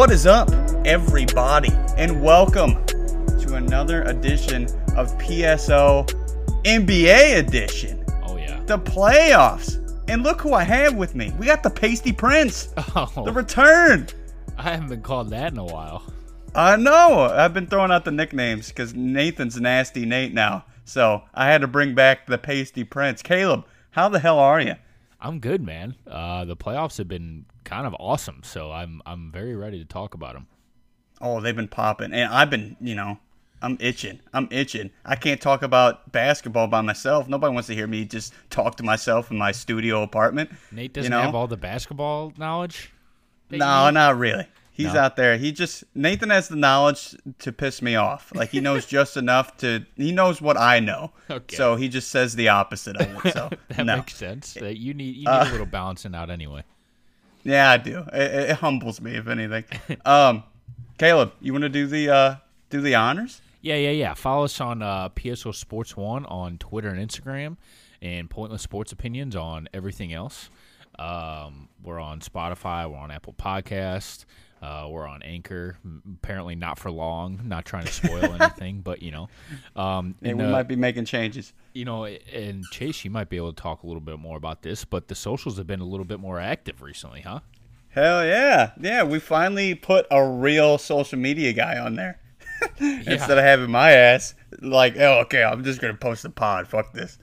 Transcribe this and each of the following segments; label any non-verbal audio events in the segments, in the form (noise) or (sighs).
What is up, everybody? And welcome to another edition of PSO NBA edition. oh, yeah. The playoffs. And look who I have with me. We got the Pasty Prince. (laughs) Oh, The return. I haven't been called that in a while. I know. I've been throwing out the nicknames because Nathan's nasty Nate now. So I had to bring back the Pasty Prince. Caleb, how the hell are you? I'm good, man. Uh, the playoffs have been kind of awesome, so I'm I'm very ready to talk about them. Oh, they've been popping, and I've been, you know, I'm itching. I'm itching. I can't talk about basketball by myself. Nobody wants to hear me just talk to myself in my studio apartment. Nate doesn't you know? have all the basketball knowledge. That you No, need? not really. He's No? out there. He just Nathan has the knowledge to piss me off. Like he knows just enough to. He knows what I know. Okay. So he just says the opposite of it. So (laughs) that no. makes sense. That you need you need Uh, a little balancing out anyway. Yeah, I do. It, it humbles me, if anything. (laughs) Um, Caleb, you want to do the uh, do the honors? Yeah, yeah, yeah. Follow us on uh, PSO Sports One on Twitter and Instagram, and Pointless Sports Opinions on everything else. Um, we're on Spotify. We're on Apple Podcast. Uh, we're on Anchor. Apparently, not for long. Not trying to spoil (laughs) anything, but you know, um, Yeah, and, we uh, might be making changes. you know, and Chase, you might be able to talk a little bit more about this, but the socials have been a little bit more active recently, huh? Hell yeah, yeah. We finally put a real social media guy on there (laughs) instead of having my ass like, oh, okay, I'm just gonna post the pod. Fuck this.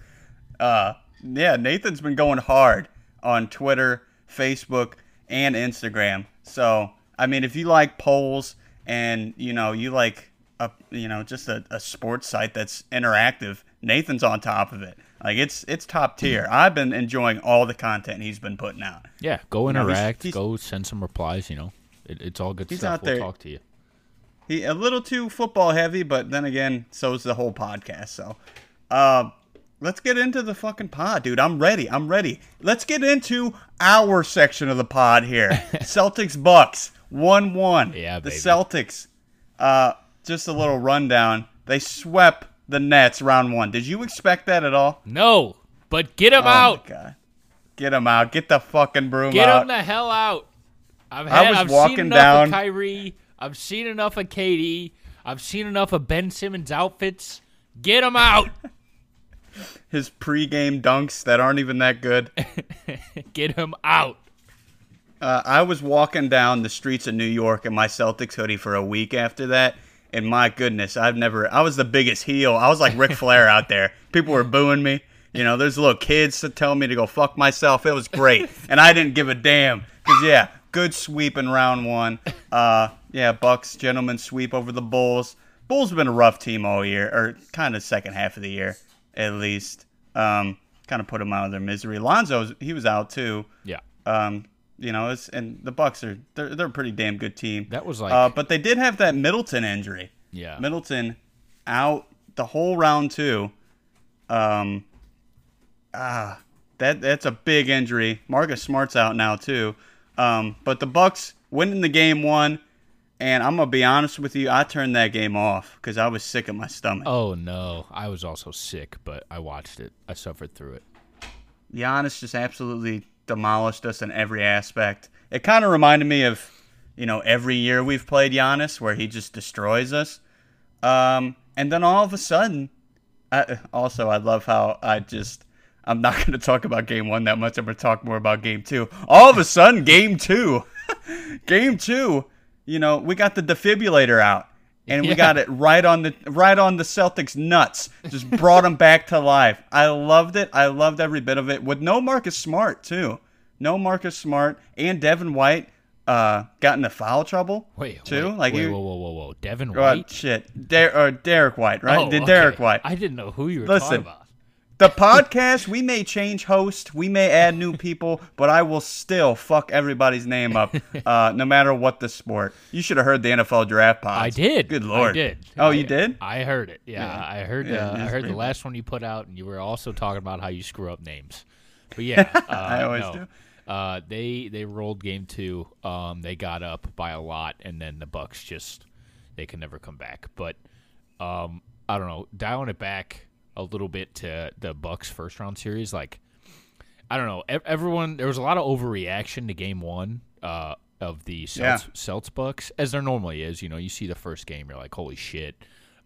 Uh, yeah, Nathan's been going hard on Twitter, Facebook, and Instagram. So, I mean, if you like polls and you know you like a you know just a, a sports site that's interactive, Nathan's on top of it. Like it's it's top tier. I've been enjoying all the content he's been putting out. Yeah, go know, he's- interact, he's- go send some replies. You know, it, it's all good He's stuff. out We'll there- talk to you. He a little too football heavy, but then again, so is the whole podcast. So, uh, let's get into the fucking pod, dude. I'm ready. I'm ready. Let's get into our section of the pod here. (laughs) Celtics Bucks one one. Yeah, the baby. Celtics. Uh, just a little rundown. They swept the Nets round one. Did you expect that at all? No, but get him Oh out. my god, get him out. Get the fucking broom Get out. him the hell out. I've I was I've walking seen enough down- of Kyrie. I've seen enough of KD. I've seen enough of Ben Simmons outfits. Get him out. (laughs) His pregame dunks that aren't even that good. (laughs) Get him out. Uh, I was walking down the streets of New York in my Celtics hoodie for a week after that, and my goodness, I've never. I was the biggest heel. I was like Ric (laughs) Flair out there. People were booing me. You know, there's little kids telling me to go fuck myself. It was great, (laughs) and I didn't give a damn. Cause yeah, good sweep in round one. Uh, yeah, Bucks gentlemen sweep over the Bulls. Bulls have been a rough team all year, or kind of second half of the year at least. Um, kind of put them out of their misery. Lonzo, he was out too. Yeah. Um, you know, it's and the Bucks are they're they're a pretty damn good team. That was like- uh, but they did have that Middleton injury. Yeah. Middleton out the whole round two. Um, ah, that that's a big injury. Marcus Smart's out now too. Um, but the Bucks winning the game one, and I'm gonna be honest with you, I turned that game off because I was sick at my stomach. Oh no, I was also sick, but I watched it. I suffered through it. Giannis just absolutely demolished us in every aspect. It kind of reminded me of, you know, every year we've played Giannis, where he just destroys us. Um, and then all of a sudden, I, also I love how I just I'm not (laughs) going to talk about game one that much. I'm going to talk more about game two. All of a sudden, game two, (laughs) game two, you know, we got the defibrillator out. And we Yeah. got it right on the right on the Celtics nuts. Just brought them back to life. I loved it. I loved every bit of it. With no Marcus Smart too. no Marcus Smart, and Devin White uh, got into foul trouble. Wait, too. wait, like wait, whoa, whoa, whoa, whoa, Devin uh, White. shit, Der- or Derrick White, right? Oh, Did okay. Derrick White? I didn't know who you were Listen, talking about. The podcast, we may change host, we may add new people, but I will still fuck everybody's name up, uh, no matter what the sport. You should have heard the NFL draft pod. I did. Good lord. I did. Oh, I- you did? I heard it. Yeah, Yeah. I heard. Yeah, uh, I heard the last one you put out, and you were also talking about how you screw up names. But (laughs) yeah, uh, I always no. do. Uh, they they rolled game two. Um, they got up by a lot, and then the Bucks just they can never come back. But um, I don't know, dialing it back a little bit to the Bucks first round series, like I don't know, everyone there was a lot of overreaction to game one uh, of the Celts, Yeah. Celts Bucks, as there normally is. You know, you see the first game, you're like, holy shit,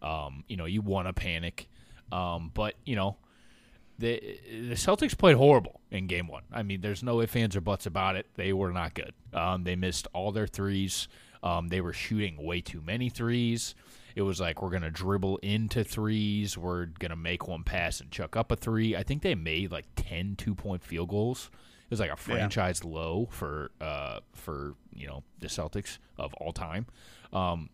um, you know, you want to panic, um, but you know. The, the Celtics played horrible in game one. I mean, there's no ifs, ands, or buts about it. They were not good. Um, they missed all their threes. Um, they were shooting way too many threes. It was like we're gonna dribble into threes. We're gonna make one pass and chuck up a three. I think they made like 10 two point field goals. It was like a franchise low for uh, for you know the Celtics of all time. Um,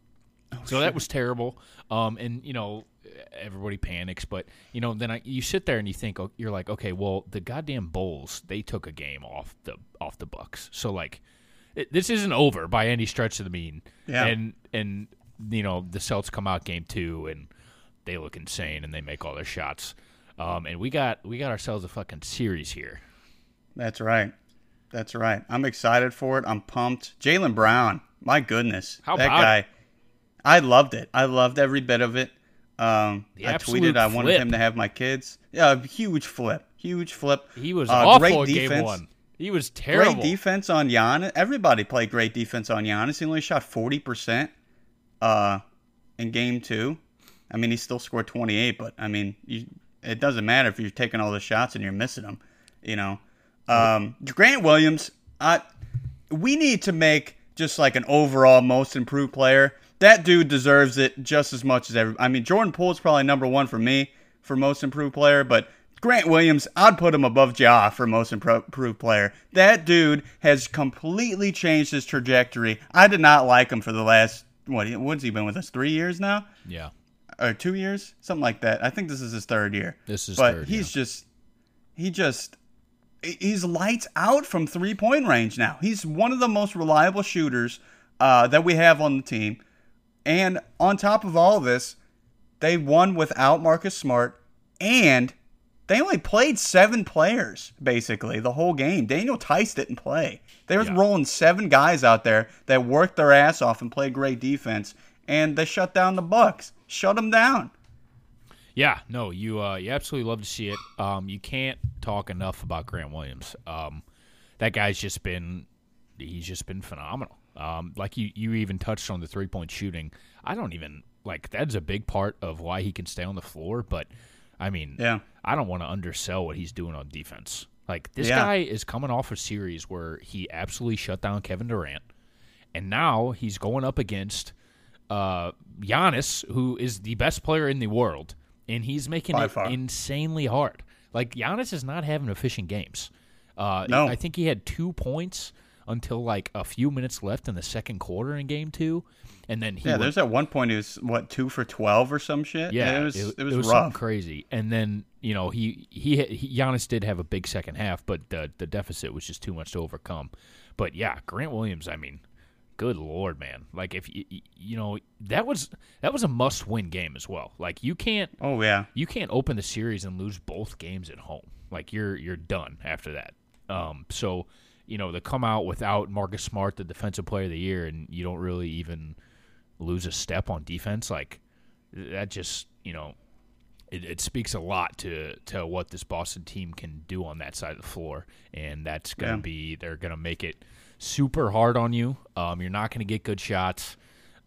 so that was terrible. Um, and you know everybody panics, but you know then I, you sit there and you think oh, you're like, okay, well the goddamn Bulls they took a game off the off the Bucks, so like it, this isn't over by any stretch of the mean. Yeah. And and you know the Celts come out game two and they look insane and they make all their shots. Um, and we got we got ourselves a fucking series here. That's right. That's right. I'm excited for it. I'm pumped. Jaylen Brown, my goodness, How that guy. I loved it. I loved every bit of it. Um, I tweeted I wanted flip. him to have my kids. Yeah, a huge flip, huge flip. He was Uh, awful great in game defense. one. He was terrible. Great defense on Giannis. Everybody played great defense on Giannis. He only shot forty percent uh, in game two. I mean, he still scored twenty eight, but I mean, you, it doesn't matter if you're taking all the shots and you're missing them. You know, um, Grant Williams. I, we need to make just like an overall most improved player. That dude deserves it just as much as every. I mean, Jordan Poole's probably number one for me for most improved player, but Grant Williams, I'd put him above Ja for most improved player. That dude has completely changed his trajectory. I did not like him for the last what? What's he been with us? Three years now, yeah. or two years, something like that. I think this is his third year. This is but third, he's just he just he's lights out from three point range now. He's one of the most reliable shooters uh, that we have on the team. And on top of all this, they won without Marcus Smart, and they only played seven players basically the whole game. Daniel Theis didn't play. They was Yeah. rolling seven guys out there that worked their ass off and played great defense, and they shut down the Bucks. Shut them down. Yeah, no, you uh, you absolutely love to see it. Um, you can't talk enough about Grant Williams. Um, that guy's just been he's just been phenomenal. Um, like you you even touched on the three point shooting. I don't even like that's a big part of why he can stay on the floor. But I mean, Yeah. I don't want to undersell what he's doing on defense. Like this Yeah. guy is coming off a series where he absolutely shut down Kevin Durant, and now he's going up against uh, Giannis, who is the best player in the world, and he's making By it far. insanely hard. Like Giannis is not having efficient games. Uh, No. I think he had two points until like a few minutes left in the second quarter in game two, and then he Yeah, went- there's at one point he was what two for twelve or some shit. yeah, it was it, was, something rough. crazy. And then you know he, he he Giannis did have a big second half, but the the deficit was just too much to overcome. But yeah, Grant Williams. I mean, good lord, man! Like if you you know that was that was a must win game as well. Like you can't Oh yeah, you can't open the series and lose both games at home. Like you're you're done after that. Um, so you know to come out without Marcus Smart, the defensive player of the year, and you don't really even lose a step on defense. Like that just you know it, it speaks a lot to to what this Boston team can do on that side of the floor, and that's gonna Yeah. be they're gonna make it super hard on you. Um, you're not gonna get good shots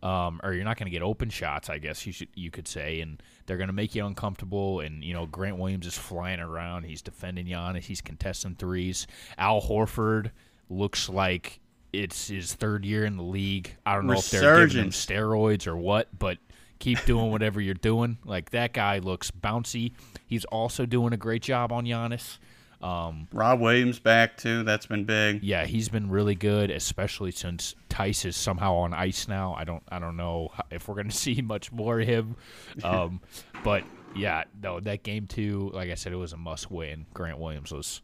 um, or you're not going to get open shots, I guess you should you could say, and they're going to make you uncomfortable. And you know, Grant Williams is flying around, he's defending Giannis, he's contesting threes. Al Horford looks like it's his third year in the league. I don't know if they're giving him steroids or what, but keep doing whatever you're doing. Like that guy looks bouncy. He's also doing a great job on Giannis. Um, Rob Williams back too. That's been big. yeah, he's been really good, especially since Theis is somehow on ice now. I don't, I don't know if we're going (laughs) to see much more of him. Um, but yeah, no, that game two, like I said, it was a must win. Grant Williams was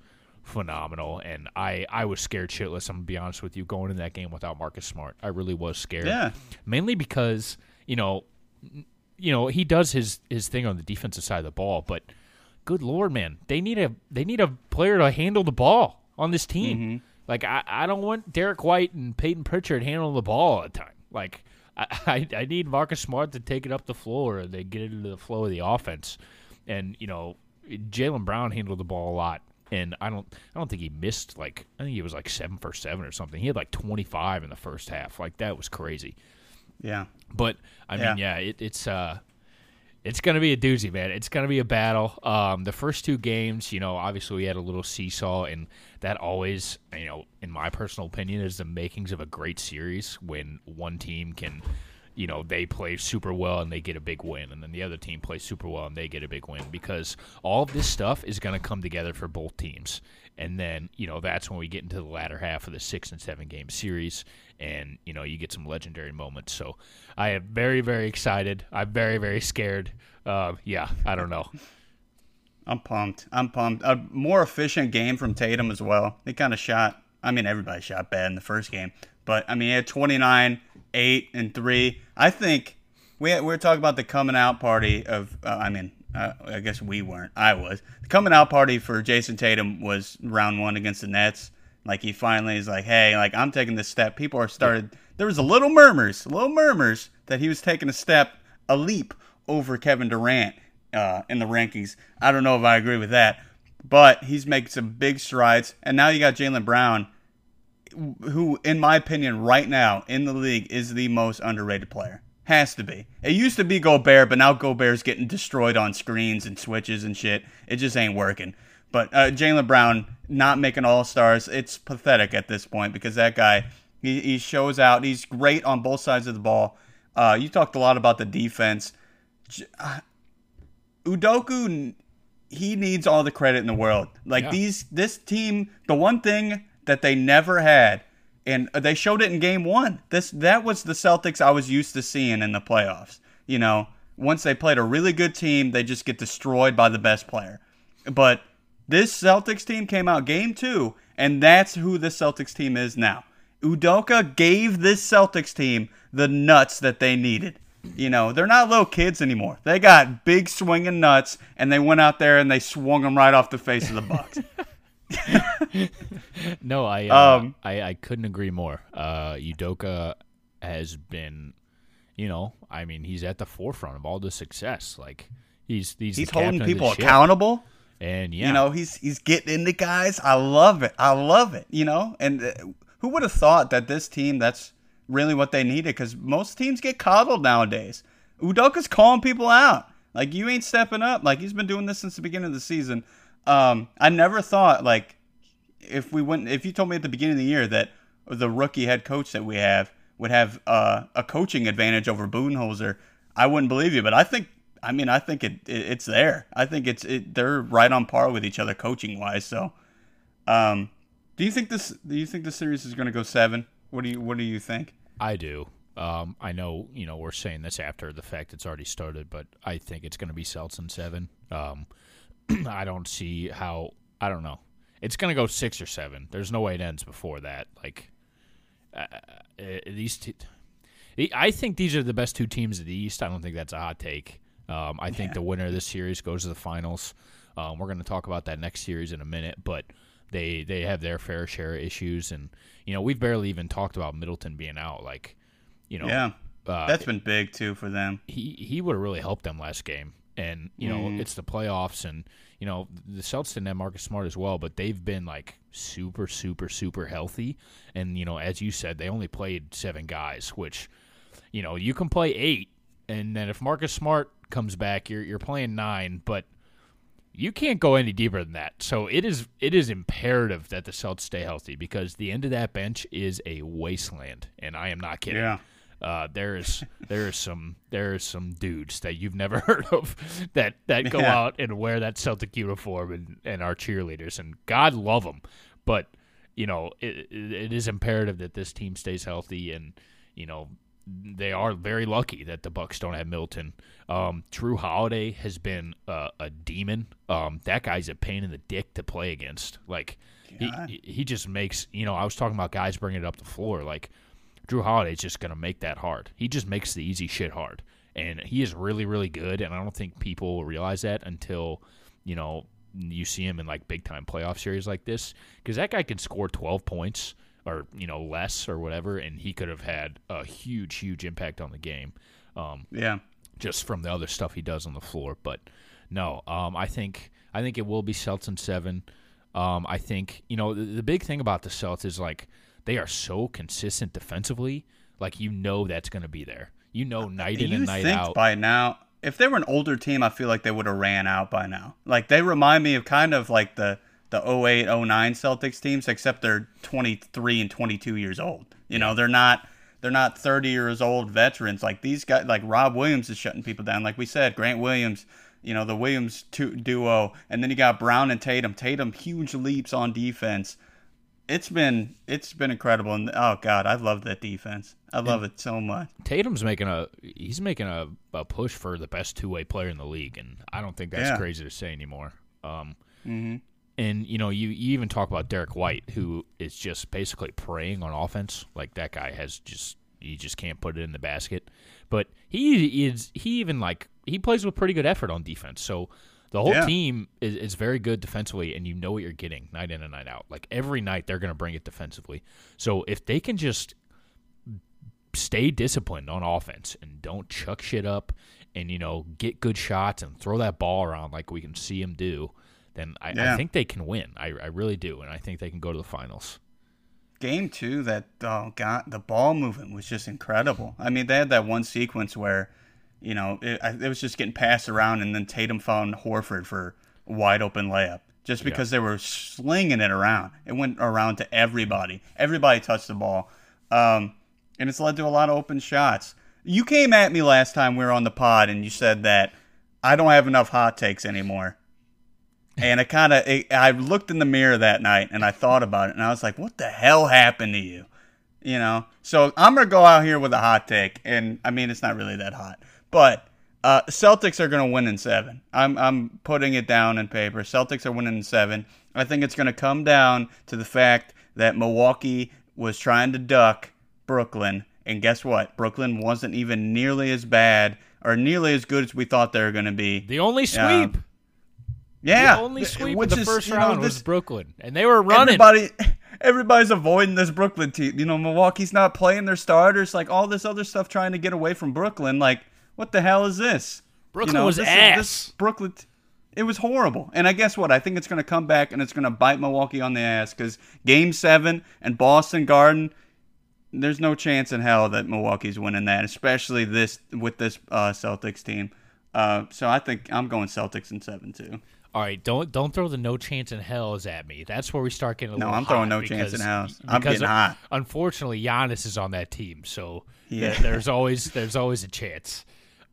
phenomenal, and I, I was scared shitless. I'm gonna be honest with you, going in that game without Marcus Smart, I really was scared. Yeah. mainly because you know, you know, he does his his thing on the defensive side of the ball, but good lord, man, they need a they need a player to handle the ball on this team. Mm-hmm. Like I, I don't want Derrick White and Payton Pritchard handling the ball all the time. Like I, (laughs) I, I need Marcus Smart to take it up the floor and they get it into the flow of the offense. And you know, Jaylen Brown handled the ball a lot. And I don't, I don't think he missed like I think he was like seven for seven or something. He had like twenty five in the first half. Like that was crazy. Yeah. But I mean, yeah, it, it's uh, it's gonna be a doozy, man. It's gonna be a battle. Um, the first two games, you know, obviously we had a little seesaw, and that always, you know, in my personal opinion, is the makings of a great series when one team can, you know, they play super well and they get a big win, and then the other team plays super well and they get a big win because all of this stuff is gonna come together for both teams. And then, you know, that's when we get into the latter half of the six and seven game series, and you know, you get some legendary moments. So, I am very, very excited. I'm very, very scared. Uh, yeah, I don't know. (laughs) I'm pumped. I'm pumped. A more efficient game from Tatum as well. they kind of shot. I mean, everybody shot bad in the first game, but I mean, he had 29, eight, and three. I think we we were talking about the coming out party of. Uh, I mean, uh, I guess we weren't. I was. The coming out party for Jayson Tatum was round one against the Nets. Like he finally is like, hey, like I'm taking this step. People are started. There was a little murmurs, little murmurs that he was taking a step, a leap over Kevin Durant uh, in the rankings. I don't know if I agree with that, but he's making some big strides. And now you got Jaylen Brown, who, in my opinion, right now in the league is the most underrated player. Has to be. It used to be Gobert, but now Gobert's getting destroyed on screens and switches and shit. It just ain't working. But uh, Jaylen Brown not making All Stars, it's pathetic at this point because that guy, he, he shows out. He's great on both sides of the ball. Uh, you talked a lot about the defense. J- uh, Udoka, he needs all the credit in the world. Like Yeah. these, this team, the one thing that they never had, and they showed it in Game One. This that was the Celtics I was used to seeing in the playoffs. You know, once they played a really good team, they just get destroyed by the best player. But this Celtics team came out Game Two, and that's who the Celtics team is now. Udoka gave this Celtics team the nuts that they needed. You know, they're not little kids anymore. They got big swinging nuts, and they went out there and they swung them right off the face of the Bucks. (laughs) (laughs) No, I, uh, Um, I I couldn't agree more. Uh, Udoka has been, you know, I mean, he's at the forefront of all the success. Like he's he's, He's holding people accountable. and yeah, You know, he's he's getting into guys. I love it. I love it. You know, and uh, who would have thought that this team that's really what they needed? Because most teams get coddled nowadays. Udoka's calling people out. Like you ain't stepping up. Like he's been doing this since the beginning of the season. Um, I never thought like if we went if you told me at the beginning of the year that the rookie head coach that we have would have uh, a coaching advantage over Budenholzer, I wouldn't believe you. But I think I mean I think it, it it's there. I think it's it, they're right on par with each other coaching wise. So, um, do you think this do you think the series is going to go seven? What do you what do you think? I do. Um, I know, you know, we're saying this after the fact it's already started, but I think it's going to be Celtics in seven. Um, (clears throat) I don't see how. I don't know. It's going to go six or seven. There's no way it ends before that. Like uh, uh, these, two, I think these are the best two teams of the East. I don't think that's a hot take. Um, I think the winner of this series goes to the finals. Um, we're going to talk about that next series in a minute, but they they have their fair share of issues, and you know we've barely even talked about Middleton being out. Like, you know, Yeah, uh, that's been big too for them. he he would have really helped them last game. And you know, Mm. it's the playoffs, and you know the Celtics didn't have Marcus Smart as well, but they've been like super, super, super healthy. And you know, as you said, they only played seven guys, which you know you can play eight, and then if Marcus Smart comes back, you're you're playing nine, but you can't go any deeper than that. So it is it is imperative that the Celtics stay healthy because the end of that bench is a wasteland, and I am not kidding. Yeah. Uh, there's there's some there's some dudes that you've never (laughs) heard of that that go Yeah. out and wear that Celtic uniform and, and are cheerleaders, and God love them. But you know, it, it, is imperative that this team stays healthy, and you know, they are very lucky that the Bucks don't have Middleton. Um, Jrue Holiday has been uh, a demon. Um, that guy's a pain in the dick to play against. Like he he just makes you know. I was talking about guys bringing it up the floor. Like Jrue Holiday's just gonna make that hard. He just makes the easy shit hard, and he is really really good. And I don't think people will realize that until you know you see him in like big time playoff series like this because that guy can score 12 points or you know less or whatever and he could have had a huge huge impact on the game um, Yeah. just from the other stuff he does on the floor but no um, i think i think it will be celts in seven um, i think you know the, the big thing about the celts is like they are so consistent defensively like you know that's going to be there you know night in you and night think out by now, if they were an older team, I feel like they would have ran out by now. Like they remind me of kind of like the the 08, 09 Celtics teams, except they're 23 and 22 years old. You know, they're not they're not 30 years old veterans like these guys. Like Rob Williams is shutting people down. Like we said, Grant Williams. You know the Williams two, duo, and then you got Brown and Tatum. Tatum huge leaps on defense. It's been it's been incredible, and oh god, I love that defense. I love it so much. Tatum's making a he's making a, a push for the best two way player in the league, and I don't think that's Yeah. crazy to say anymore. Um, hmm and you know, you, you even talk about Derrick White, who is just basically preying on offense. Like that guy has just he just can't put it in the basket. But he is he even like he plays with pretty good effort on defense. So the whole Yeah. team is, is very good defensively, and you know what you're getting night in and night out. Like every night, they're going to bring it defensively. So if they can just stay disciplined on offense and don't chuck shit up and you know get good shots and throw that ball around like we can see them do then I, I think they can win I, I really do and i think they can go to the finals game two that uh, oh god the ball movement was just incredible i mean they had that one sequence where you know it, it was just getting passed around and then tatum found horford for a wide open layup just because they were slinging it around. It went around to everybody. Everybody touched the ball. Um, and it's led to a lot of open shots. You came at me last time we were on the pod and you said that i don't have enough hot takes anymore. And I kind of I looked in the mirror that night and I thought about it and I was like, what the hell happened to you? You know. So I'm gonna go out here with a hot take, and I mean it's not really that hot, but uh, Celtics are gonna win in seven. I'm I'm putting it down in paper. Celtics are winning in seven. I think it's gonna come down to the fact that Milwaukee was trying to duck Brooklyn, and guess what? Brooklyn wasn't even nearly as bad or nearly as good as we thought they were gonna be. the only sweep Um, Yeah, the only sweep in the is, first you know, round this- was brooklyn and they were running Everybody, (laughs) everybody's avoiding this Brooklyn team. You know, Milwaukee's not playing their starters. Like all this other stuff, trying to get away from Brooklyn. Like, what the hell is this? Brooklyn You know, was this is- ass. this Brooklyn, it was horrible. And I guess what? I think it's going to come back and it's going to bite Milwaukee on the ass because Game Seven and Boston Garden. There's no chance in hell that Milwaukee's winning that, especially this with this uh, Celtics team. Uh, so I think I'm going Celtics in seven too. All right, don't don't throw the no chance in hells at me. That's where we start getting a No, I'm throwing no chance in because- hells. I'm because, getting hot. Unfortunately, Giannis is on that team, so Yeah. there's always there's always a chance.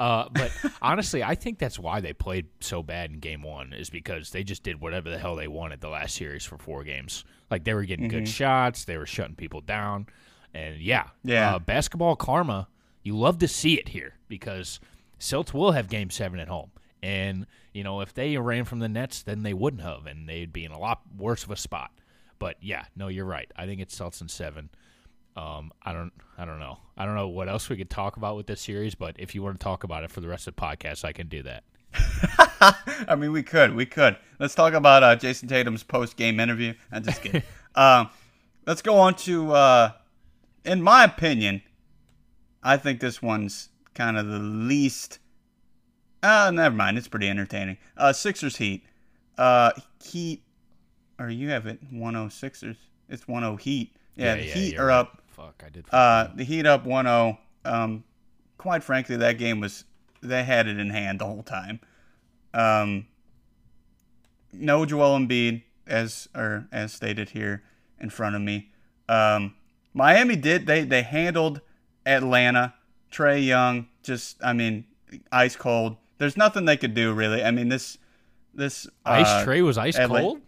Uh, but (laughs) honestly, I think that's why they played so bad in Game One is because they just did whatever the hell they wanted the last series for four games. Like they were getting good shots, they were shutting people down, and yeah, Yeah. uh, basketball karma. You love to see it here because Celts will have Game Seven at home, and you know if they ran from the Nets, then they wouldn't have, and they'd be in a lot worse of a spot. But yeah, no, you're right. I think it's Celts in seven. Um, I don't, I don't know. I don't know what else we could talk about with this series, but if you want to talk about it for the rest of the podcast, I can do that. (laughs) I mean, we could, we could. Let's talk about uh, Jayson Tatum's post-game interview. I'm just kidding. (laughs) um, let's go on to, uh, in my opinion, I think this one's kind of the least. Uh, never mind. It's pretty entertaining. Uh, Sixers Heat. Uh, Heat. Or you have it 106ers. It's 10 Heat. Yeah, the Heat are right. up. Fuck, I did. Uh, the Heat up 1-0. Um, quite frankly, that game was they had it in hand the whole time. Um, no Joel Embiid, as or as stated here in front of me. Um, Miami did they they handled Atlanta, Trae Young, just I mean, ice cold. There's nothing they could do really. I mean, this this Ice uh, Trae was ice Atla- cold.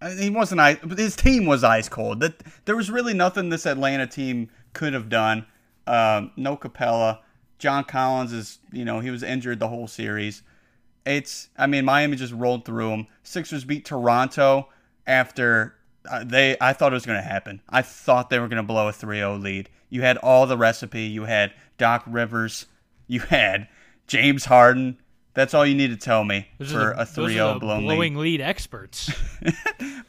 Uh, He wasn't ice, but his team was ice cold. That there was really nothing this Atlanta team could have done. Um, no Capela. John Collins is, you know, he was injured the whole series. It's, I mean, Miami just rolled through them. Sixers beat Toronto after uh, they. I thought it was going to happen. I thought they were going to blow a 3-0 lead. You had all the recipe. You had Doc Rivers. You had James Harden. That's all you need to tell me Those for the, a those 3-0 are blown blowing lead (laughs) experts.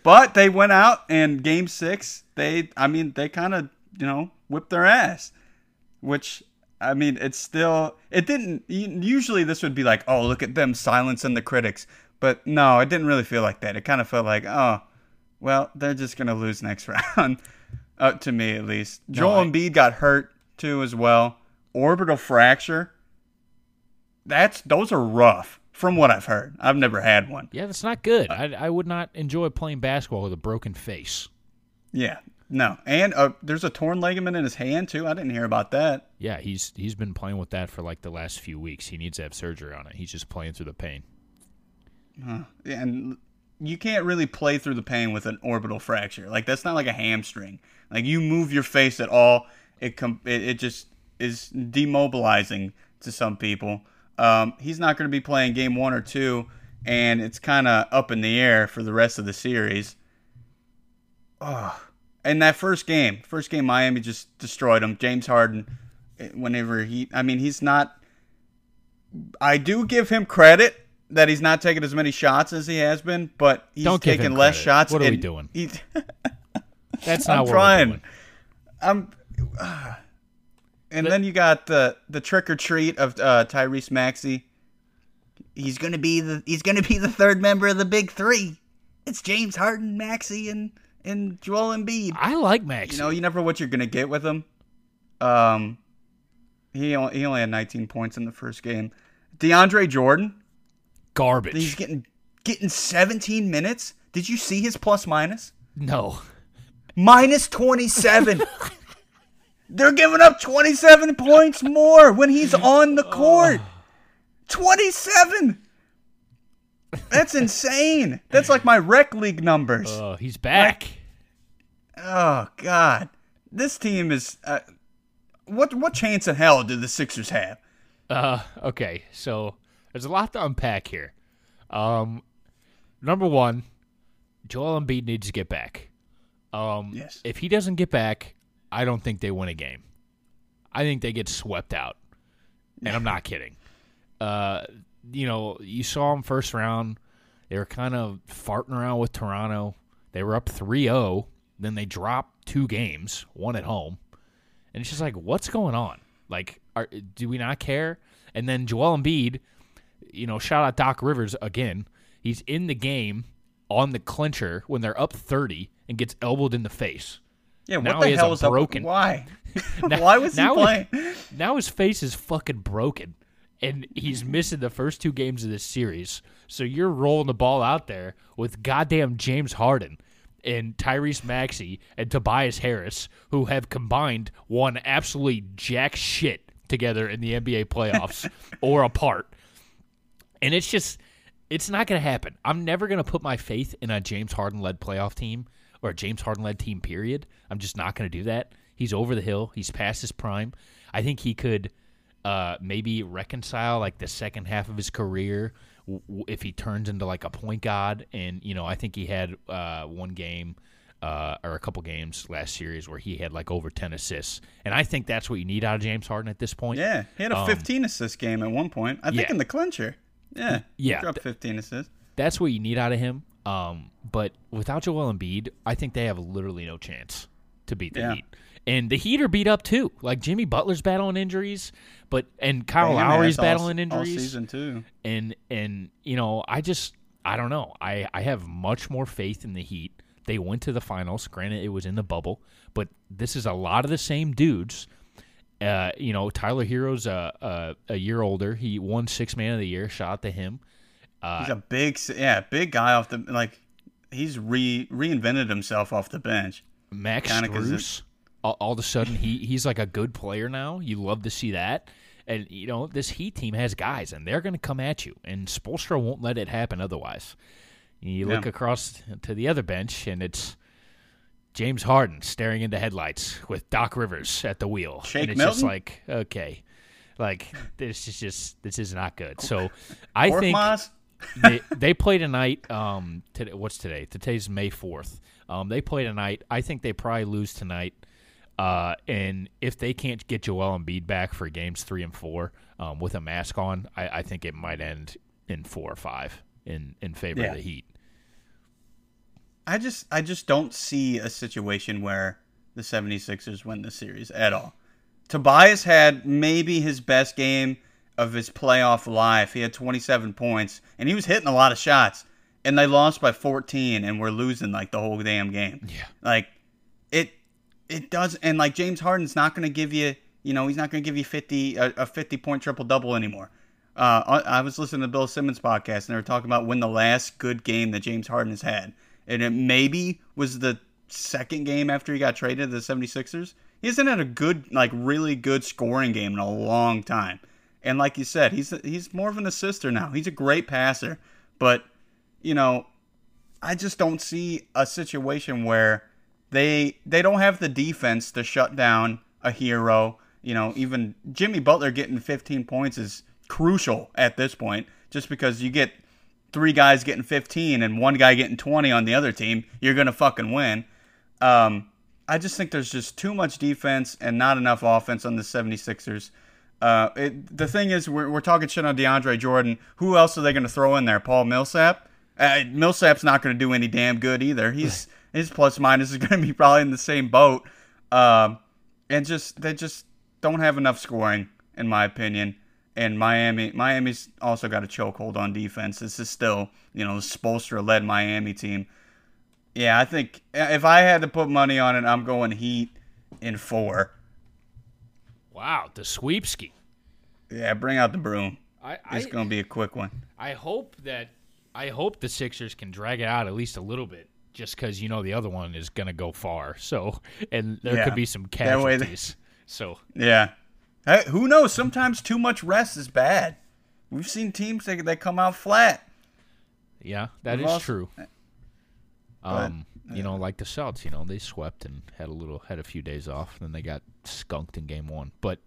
But they went out and game six, they, I mean, they kind of, you know, whipped their ass. Which, I mean, it's still, it didn't, usually this would be like, oh, look at them silencing the critics. But no, it didn't really feel like that. It kind of felt like, oh, well, they're just going to lose (laughs) next round. uh, to me, at least. Joel I- Embiid got hurt too, as well. Orbital fracture. That's, those are rough from what I've heard. I've never had one. yeah, that's not good. I, I would not enjoy playing basketball with a broken face. Yeah, no, and uh, there's a torn ligament in his hand too. I didn't hear about that. Yeah, he's he's been playing with that for like the last few weeks. He needs to have surgery on it. He's just playing through the pain. And you can't really play through the pain with an orbital fracture. Like that's not like a hamstring. Like you move your face at all, it com- it, it just is demobilizing to some people. Um, he's not going to be playing game one or two, and it's kind of up in the air for the rest of the series. Oh, and that first game, first game, Miami just destroyed him. James Harden, eh, whenever he, I mean, he's not. I do give him credit that he's not taking as many shots as he has been, but he's Don't taking less credit. shots. What are we doing? he- That's (laughs) not I'm what trying. we're doing. And then you got the the trick or treat of uh, Tyrese Maxey. He's gonna be the he's gonna be the third member of the big three. It's James Harden, Maxey, and and Joel Embiid. I like Max. You know, you never know what you're gonna get with him. Um, he only, he only had 19 points in the first game. DeAndre Jordan, garbage. he's getting getting 17 minutes. Did you see his plus minus? no. minus 27. (laughs) They're giving up 27 points more when he's (laughs) on the court. 27. That's insane. That's like my rec league numbers. Uh, he's back. Oh god. This team is uh, what what chance in hell do the Sixers have? Uh, okay, so there's a lot to unpack here. Um, number one, Joel Embiid needs to get back. Um, Yes. If he doesn't get back, I don't think they win a game. I think they get swept out, and I'm not kidding. Uh, you know, you saw them first round. They were kind of farting around with Toronto. They were up 3-0. Then they dropped two games, one at home. And it's just like, what's going on? Like, are, do we not care? And then Joel Embiid, you know, shout out Doc Rivers again. He's in the game on the clincher when they're up 30 and gets elbowed in the face. Yeah, what Now the he hell is up? broken- Why? Now- (laughs) (laughs) Why was he playing? Now his face is fucking broken, and he's missing the first two games of this series. So you're rolling the ball out there with goddamn James Harden and Tyrese Maxey and Tobias Harris, who have combined one absolutely jack shit together in the NBA playoffs (laughs) or apart. And it's just, it's not going to happen. I'm never going to put my faith in a James Harden led playoff team or a James Harden led team, period. I'm just not going to do that. He's over the hill. He's past his prime. I think he could uh, maybe reconcile like the second half of his career w- if he turns into like a point guard. And, you know, I think he had uh, one game. Uh, or a couple games last series where he had like over 10 assists. And I think that's what you need out of James Harden at this point. Yeah, he had a Um, 15 assist game at one point. I think yeah. in the clincher. Yeah, Yeah. he dropped 15 assists. that's what you need out of him. Um, but without Joel Embiid, I think they have literally no chance to beat the Yeah. Heat. And the Heat are beat up too. Like Jimmy Butler's battling injuries, but and Kyle Bam Lowry's all- battling all injuries. season too. And and you know, I just I don't know. I I have much more faith in the Heat. They went to the finals. Granted, it was in the bubble, but this is a lot of the same dudes. Uh, you know, Tyler Herro's a, a a year older. He won six man of the year. Shout out to him. Uh, He's a big, yeah, big guy off the like. He's re reinvented himself off the bench. Max Kinda Strus all, all of a sudden he he's like a good player now. You love to see that. And you know this Heat team has guys, and they're going to come at you, and Spoelstra won't let it happen otherwise. You look Yeah. across to the other bench, and it's James Harden staring into headlights with Doc Rivers at the wheel, Shake and it's just like okay, like this is just this is not good. So (laughs) I think? They, they play tonight. Um, today, what's today? Today's May fourth. Um, they play tonight. I think they probably lose tonight. Uh, and if they can't get Joel Embiid back for games three and four um, with a mask on, I, I think it might end in four or five in in favor Yeah. of the Heat. I just I just don't see a situation where the 76ers win the series at all. Tobias had maybe his best game of his playoff life. He had 27 points and he was hitting a lot of shots. And they lost by 14 and we're losing like the whole damn game. Yeah. Like it it does and like James Harden's not going to give you, you know, he's not going to give you 50 a, a 50 point triple double anymore. Uh, I I was listening to Bill Simmons podcast and they were talking about when the last good game that James Harden has had. And it maybe was the second game after he got traded to the 76ers. He hasn't had a good, like really good scoring game in a long time. And like you said, he's he's more of an assister now. He's a great passer, but you know, I just don't see a situation where they they don't have the defense to shut down a hero. You know, even Jimmy Butler getting 15 points is crucial at this point, just because you get three guys getting 15 and one guy getting 20 on the other team, you're gonna fucking win. Um, I just think there's just too much defense and not enough offense on the 76ers. Uh, it, the thing is, we're, we're talking shit on DeAndre Jordan. Who else are they going to throw in there? Paul Millsap? Uh, Millsap's not going to do any damn good either. He's his plus minus is (laughs) going to be probably in the same boat. Um, and just they just don't have enough scoring, in my opinion. And Miami, Miami's also got a chokehold on defense. This is still, you know, the Spoelstra-led Miami team. Yeah, I think if I had to put money on it, I'm going Heat in four. Wow, the sweepski. Yeah, bring out the broom. I It's going to be a quick one. I hope that I hope the Sixers can drag it out at least a little bit, just because you know the other one is gonna go far. So, and there Yeah. could be some That way they- casualties. so Yeah. Hey, who knows? Sometimes too much rest is bad. We've seen teams that they come out flat. Yeah, that We've is also- true. Um, you know, like the Celtics, you know, they swept and had a little had a few days off, and then they got skunked in game one. But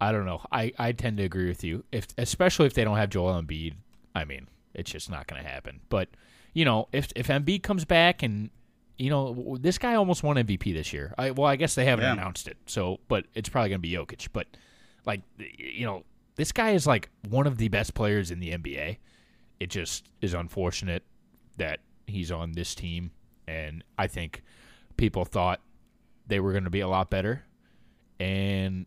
I don't know. I, I tend to agree with you. If especially if they don't have Joel Embiid, I mean, it's just not going to happen. But you know, if if Embiid comes back and you know, this guy almost won MVP this year. I well, I guess they haven't Yeah. announced it. So, but it's probably going to be Jokic. But like, you know, this guy is like one of the best players in the NBA. It just is unfortunate that he's on this team, and I think people thought they were going to be a lot better, and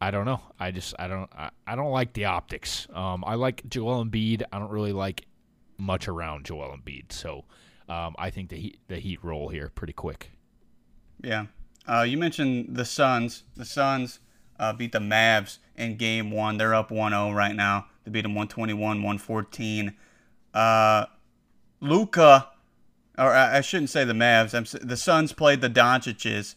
I don't know. I just I don't I, I don't like the optics. Um, I like Joel Embiid. I don't really like much around Joel Embiid. So um, I think the heat the Heat roll here pretty quick. Yeah. Uh, you mentioned the Suns. The Suns uh, beat the Mavs in game one. They're up 1 0 right now. They beat them 121 114. Uh, Luka, or I I shouldn't say the Mavs. I'm, the Suns played the Doncic's.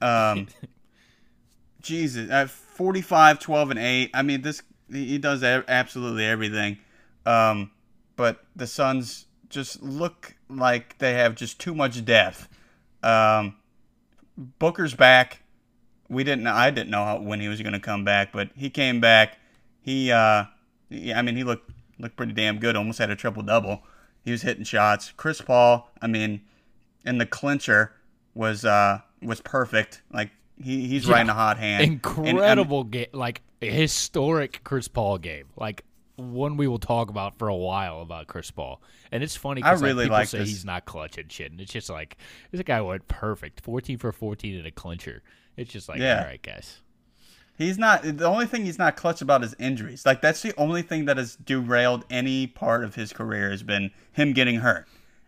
Um, (laughs) Jesus, at 45, 12, and 8. I mean, this he he does absolutely everything. Um, but the Suns just look like they have just too much depth. Um, Booker's back. We didn't. I didn't know how, when he was going to come back, but he came back. He, uh, he- I mean, he looked looked pretty damn good. Almost had a triple double. He was hitting shots. Chris Paul. I mean, in the clincher was uh was perfect. Like he, he's right in a hot hand. And, um, Incredible game, like historic Chris Paul game, like one we will talk about for a while about Chris Paul. And it's funny I because really people like say this. he's not clutch and shit, and it's just like this guy went perfect, fourteen for fourteen in a clincher. It's just like, Yeah. all right, guys. He's not the only thing he's not clutch about is injuries. Like that's the only thing that has derailed any part of his career has been him getting hurt.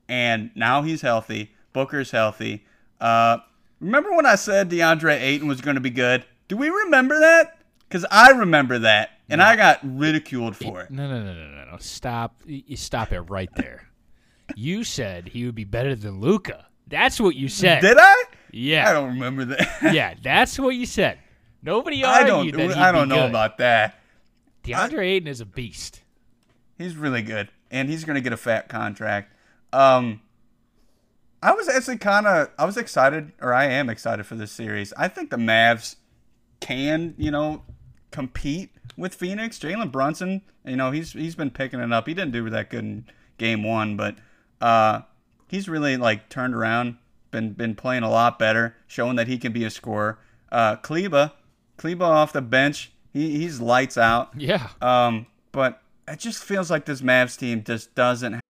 And now he's healthy. Booker's healthy. Uh, remember when I said DeAndre Ayton was going to be good? Do we remember that? Because I remember that, and I got ridiculed for it. No, no, no, no, no, no. Stop. You stop it right there. you said he would be better than Luka. That's what you said. Did I? Yeah. I don't remember that. yeah, that's what you said. Nobody I don't. that he'd I don't know good. about that. DeAndre Ayton is a beast. He's really good, and he's going to get a fat contract. Um, I was actually kind of, I was excited, or I am excited for this series. I think the Mavs can, you know, compete with Phoenix. Jalen Brunson, you know, he's he's been picking it up. He didn't do that good in Game One, but uh, he's really like turned around, been been playing a lot better, showing that he can be a scorer. Uh, Kleber, Kleber off the bench, he he's lights out. Yeah. Um, but it just feels like this Mavs team just doesn't.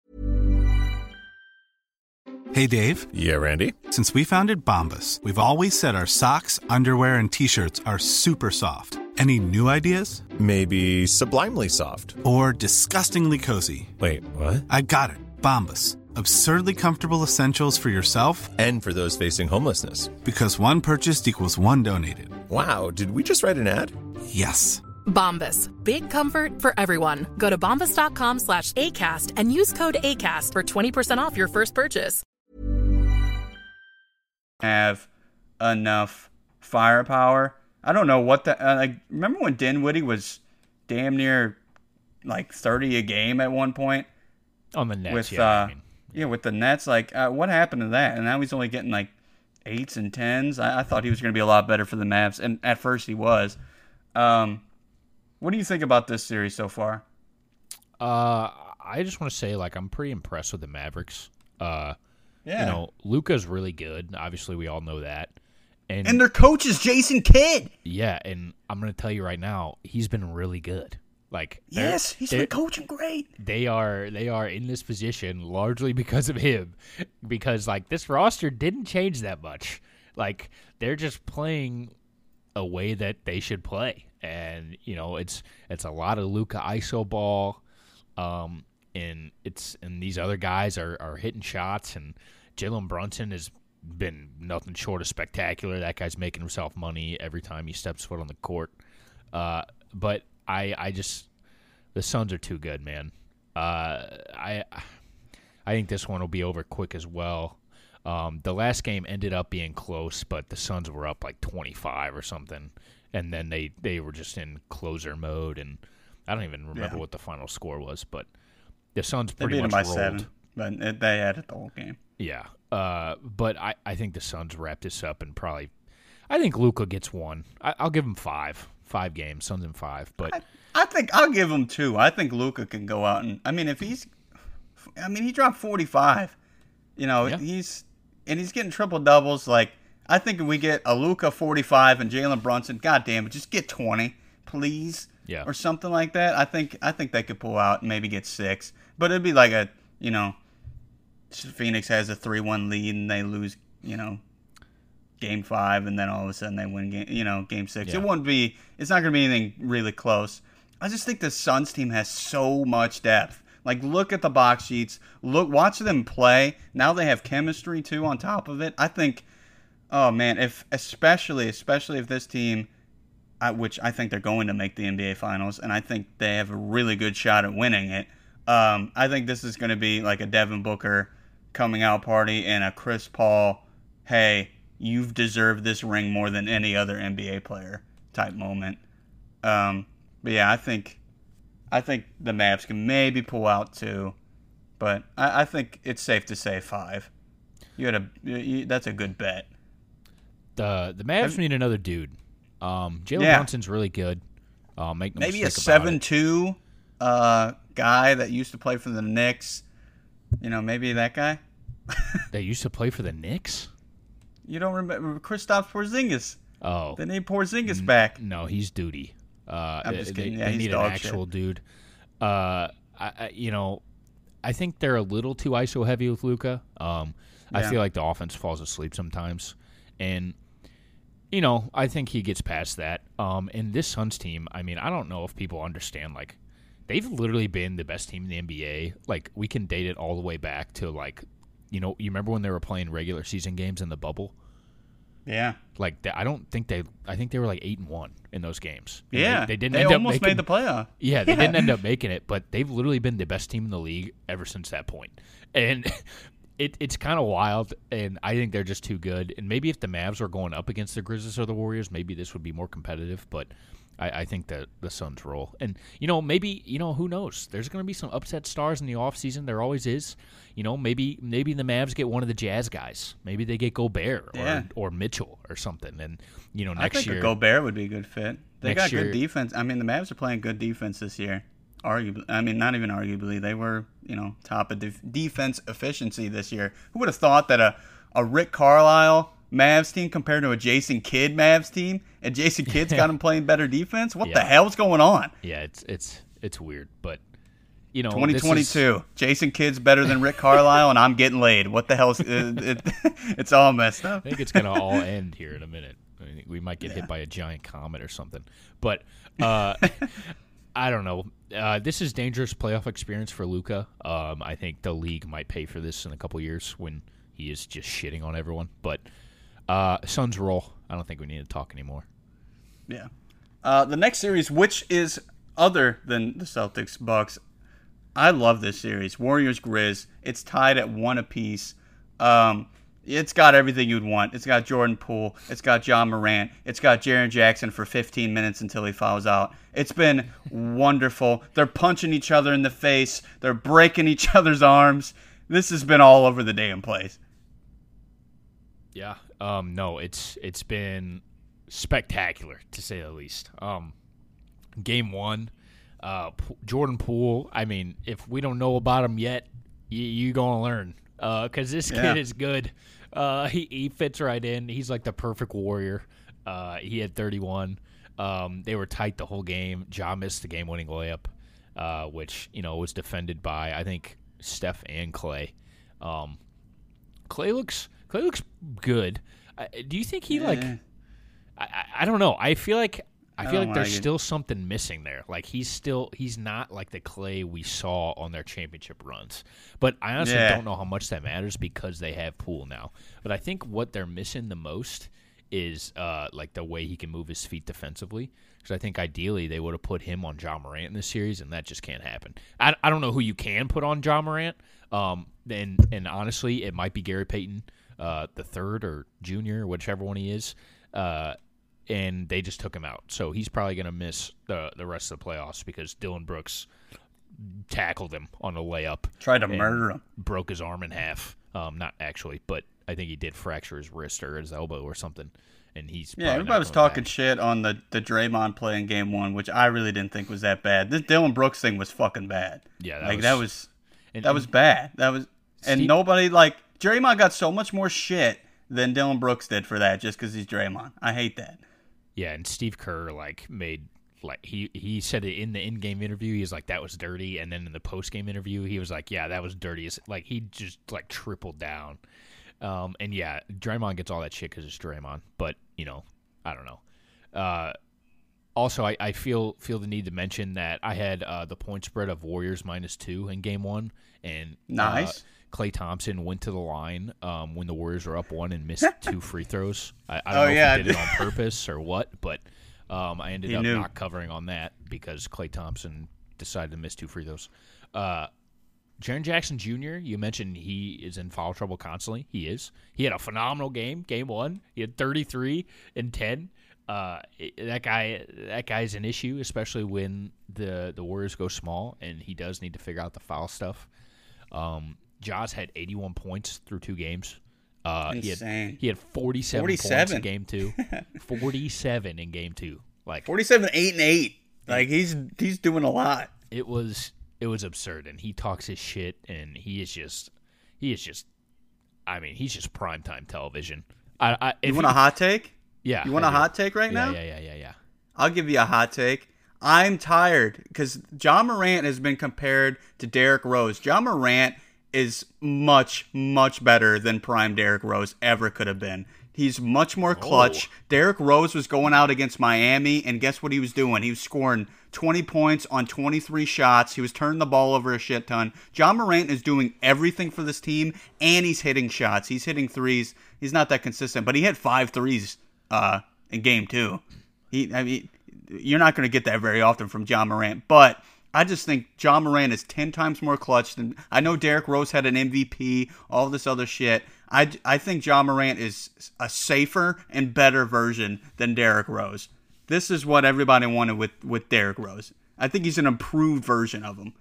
Hey Dave, Yeah, Randy. since we founded Bombas, we've always said our socks, underwear, and t shirts are super soft. Any new ideas? Maybe sublimely soft. Or disgustingly cozy? Wait, what? I got it. Bombas. Absurdly comfortable essentials for yourself And for those facing homelessness. because one purchased equals one donated. Wow, did we just write an ad? Yes. Bombas. Big comfort for everyone. Go to bombas.com slash ACAST and use code ACAST for 20% off your first purchase. have enough firepower. I don't know what the uh, like. Remember when Dinwiddie was damn near like thirty a game at one point On the Nets, with yeah. uh I mean. yeah with the Nets. Like uh, what happened to that? And now he's only getting like eights and tens. I, I thought he was going to be a lot better for the Mavs, and at first he was. Um, what do you think about this series so far? Uh, I just want to say, like, I'm pretty impressed with the Mavericks. Uh, Yeah, you know, Luka's really good. Obviously, we all know that. And, and their coach is Jason Kidd. yeah, and I'm gonna tell you right now, he's been really good. Like, Yes, he's been coaching great. they are they are in this position largely because of him. Because like this roster didn't change that much. Like they're just playing a way that they should play. And you know it's it's a lot of Luka iso ball um and it's and these other guys are are hitting shots. And Jalen Brunson has been nothing short of spectacular. That guy's making himself money every time he steps foot on the court. Uh but I I just the Suns are too good, man. Uh, I I think this one will be over quick as well. Um, the last game ended up being close, but the Suns were up like 25 or something, and then they they were just in closer mode, and I don't even remember Yeah. what the final score was, but the Suns They pretty beat much by rolled. seven, but they had it the whole game. Yeah, uh, but I, I think the Suns wrap this up and probably. I think Luka gets one. I, I'll give him five, five games. Suns in five, but I, I think I'll give him two. I think Luka can go out and I mean if he's I mean he dropped 45. You know, Yeah. he's and he's getting triple doubles like I think if we get a Luka 45 and Jalen Brunson, god damn it, just get 20, please. Yeah. Or something like that. I think I think they could pull out and maybe get 6. But it'd be like a, you know, Phoenix has a 3-1 lead and they lose, you know, game five, and then all of a sudden they win game, you know, game six. Yeah. It won't be. It's not going to be anything really close. I just think the Suns team has so much depth. Like, look at the box sheets. Look, watch them play. Now they have chemistry too on top of it. I think. Oh man, if especially especially if this team, I, which I think they're going to make the NBA Finals, and I think they have a really good shot at winning it. Um, I think this is going to be like a Devin Booker coming out party and a Chris Paul, hey, you've deserved this ring more than any other NBA player type moment. Um, but yeah, I think I think the Mavs can maybe pull out two, but I, I think it's safe to say five. You had a you, that's a good bet. the the Mavs need another dude. Um, Jalen Yeah. Brunson's really good. Uh, make no Maybe a it. seven-two uh, guy that used to play for the Knicks. You know, maybe that guy. (laughs) They used to play for the Knicks. You don't remember Kristaps Porzingis? Oh They need Porzingis back. no, he's duty. Uh, I'm just kidding. they Yeah, he's need an actual dude. Uh, I, I, you know, I think they're a little too ISO heavy with Luka. Um, I feel like the offense falls asleep sometimes, and you know, I think he gets past that. Um, and this Suns team, I mean, I don't know if people understand like. They've literally been the best team in the NBA. Like we can date it all the way back to like, you know, you remember when they were playing regular season games in the bubble? Yeah. Like I don't think they. I think they were like eight and one in those games. And Yeah. they, they didn't They end up almost making, made the playoff. Yeah, they (laughs) Yeah. didn't end up making it, but they've literally been the best team in the league ever since that point. And (laughs) it, it's kind of wild, and I think they're just too good. And maybe if the Mavs were going up against the Grizzlies or the Warriors, maybe this would be more competitive. But I, I think that the Suns roll. And, you know, maybe, you know, who knows? There's going to be some upset stars in the offseason. There always is. You know, maybe maybe the Mavs get one of the Jazz guys. Maybe they get Gobert or, Yeah. or Mitchell or something. And, you know, I next think year. a Gobert would be a good fit. They got year- good defense. I mean, the Mavs are playing good defense this year. Arguably, I mean, not even arguably, they were you know top of def- defense efficiency this year. Who would have thought that a a Rick Carlisle Mavs team compared to a Jason Kidd Mavs team, and Jason (laughs) Kidd's got him playing better defense? What the Yeah. hell's going on? yeah, it's it's it's weird. But, you know, this is- 2022. Jason Kidd's better than Rick Carlisle, and I'm getting laid. What the hell's (laughs) it, it, (laughs) it's all messed up. I think it's gonna all end here in a minute. I think we might get hit by a giant comet or something. But uh, I don't know. Uh, this is dangerous playoff experience for Luka. Um, I think the league might pay for this in a couple years when he is just shitting on everyone. But uh, Suns roll. I don't think we need to talk anymore. Yeah. Uh, the next series, which is other than the Celtics Bucks, I love this series. Warriors Grizz. It's tied at one apiece. Um, it's got everything you'd want. It's got Jordan Poole. It's got Ja Morant. It's got Jaren Jackson for 15 minutes until he fouls out. It's been (laughs) wonderful. They're punching each other in the face. They're breaking each other's arms. This has been all over the damn place. Yeah. Um, no, it's it's been spectacular to say the least. Um, game one, uh, P- Jordan Poole. I mean, if we don't know about him yet, you, you gonna learn because this Yeah. kid is good. Uh, he he fits right in. He's like the perfect warrior. Uh, he had 31. Um, they were tight the whole game. Ja missed the game-winning layup, uh, which you know was defended by I think Steph and Klay. Um, Klay looks Klay looks good. I, do you think he like? Eh. I, I don't know. I feel like I I feel like there's like still something missing there. Like he's still he's not like the Klay we saw on their championship runs. But I honestly Yeah. don't know how much that matters because they have Poole now. But I think what they're missing the most is uh, like the way he can move his feet defensively. Because I think ideally they would have put him on Ja Morant in this series, and that just can't happen. I, I don't know who you can put on Ja Morant. Um, and and honestly, it might be Gary Payton, uh, the third or junior, whichever one he is. Uh, and they just took him out, so he's probably going to miss the the rest of the playoffs because Dillon Brooks tackled him on a layup Tried to murder him. broke his arm in half. Um, not actually, but I think he did fracture his wrist or his elbow or something. And he's Yeah, everybody was talking back. shit on the the Draymond play in game one, which I really didn't think was that bad. This Dillon Brooks thing was fucking bad. Yeah, that like was- that was and- that was bad. That was and Steve- nobody like Draymond got so much more shit than Dillon Brooks did for that just because he's Draymond. I hate that. Yeah, and Steve Kerr like made like he he said it in the in-game interview. He was like that was dirty, and then in the post-game interview, he was like, yeah, that was dirty. Like he just like tripled down. Um, and yeah, Draymond gets all that shit because it's Draymond, but you know, I don't know. Uh, also, I, I feel feel the need to mention that I had uh, the point spread of Warriors minus two in game one, and Nice. Klay Thompson went to the line um, when the Warriors were up one and missed (laughs) two free throws. I, I don't Oh, know yeah, if he did it on purpose or what, but um, I ended He up knew. not covering on that because Klay Thompson decided to miss two free throws. Uh, Jaren Jackson Jr., you mentioned he is in foul trouble constantly. He is. He had a phenomenal game, game one. He had 33 and 10. Uh, that guy, that guy's an issue, especially when the the Warriors go small, and he does need to figure out the foul stuff. Um, Ja's had 81 points through two games. Uh, he had he had 47, points in game two. (laughs) 47 in game two. Like 47 8 and 8. Like he's he's doing a lot. it was it was absurd and he talks his shit and he is just he is just I mean he's just primetime television. I, I if You want a hot take? yeah You want I a do. hot take right yeah, now? Yeah, yeah, yeah, yeah. I'll give you a hot take. I'm tired because Ja Morant has been compared to Derrick Rose. Ja Morant is much, much better than prime Derrick Rose ever could have been. He's much more clutch. Derrick Rose was going out against Miami, and guess what he was doing? He was scoring 20 points on 23 shots. He was turning the ball over a shit ton. Ja Morant is doing everything for this team, and he's hitting shots. He's hitting threes. He's not that consistent, but he had five threes uh, in game two. He, I mean, you're not going to get that very often from Ja Morant, but I just think Ja Morant is 10 times more clutch than I know Derrick Rose had an MVP, all this other shit. I, I think Ja Morant is a safer and better version than Derrick Rose. This is what everybody wanted with, with Derrick Rose. I think he's an improved version of him.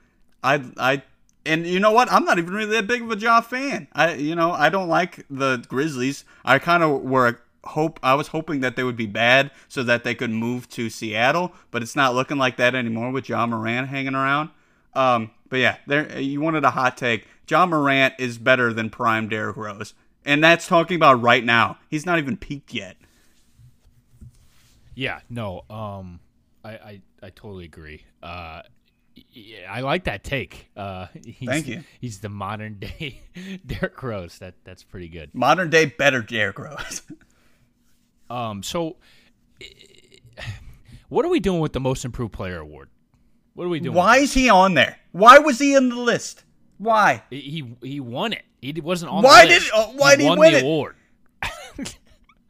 I I and you know what? I'm not even really that big of a Ja fan. I you know I don't like the Grizzlies. I kind of were hope I was hoping that they would be bad so that they could move to Seattle, but it's not looking like that anymore with Ja Morant hanging around. Um, but yeah, there you wanted a hot take. Ja Morant is better than prime Derrick Rose, and that's talking about right now. He's not even peaked yet. Yeah, no, um, I, I, I totally agree. Uh, yeah, I like that take. Uh, (laughs) he's, Thank you. He's the modern day (laughs) Derrick Rose. That that's pretty good. Modern day better Derrick Rose. (laughs) Um, so (sighs) what are we doing with the most improved player award? What are we doing? Why is he on there? Why was he in the list? Why? He he won it. He wasn't on. Why the list. did- uh, why he did he win the it? award? (laughs)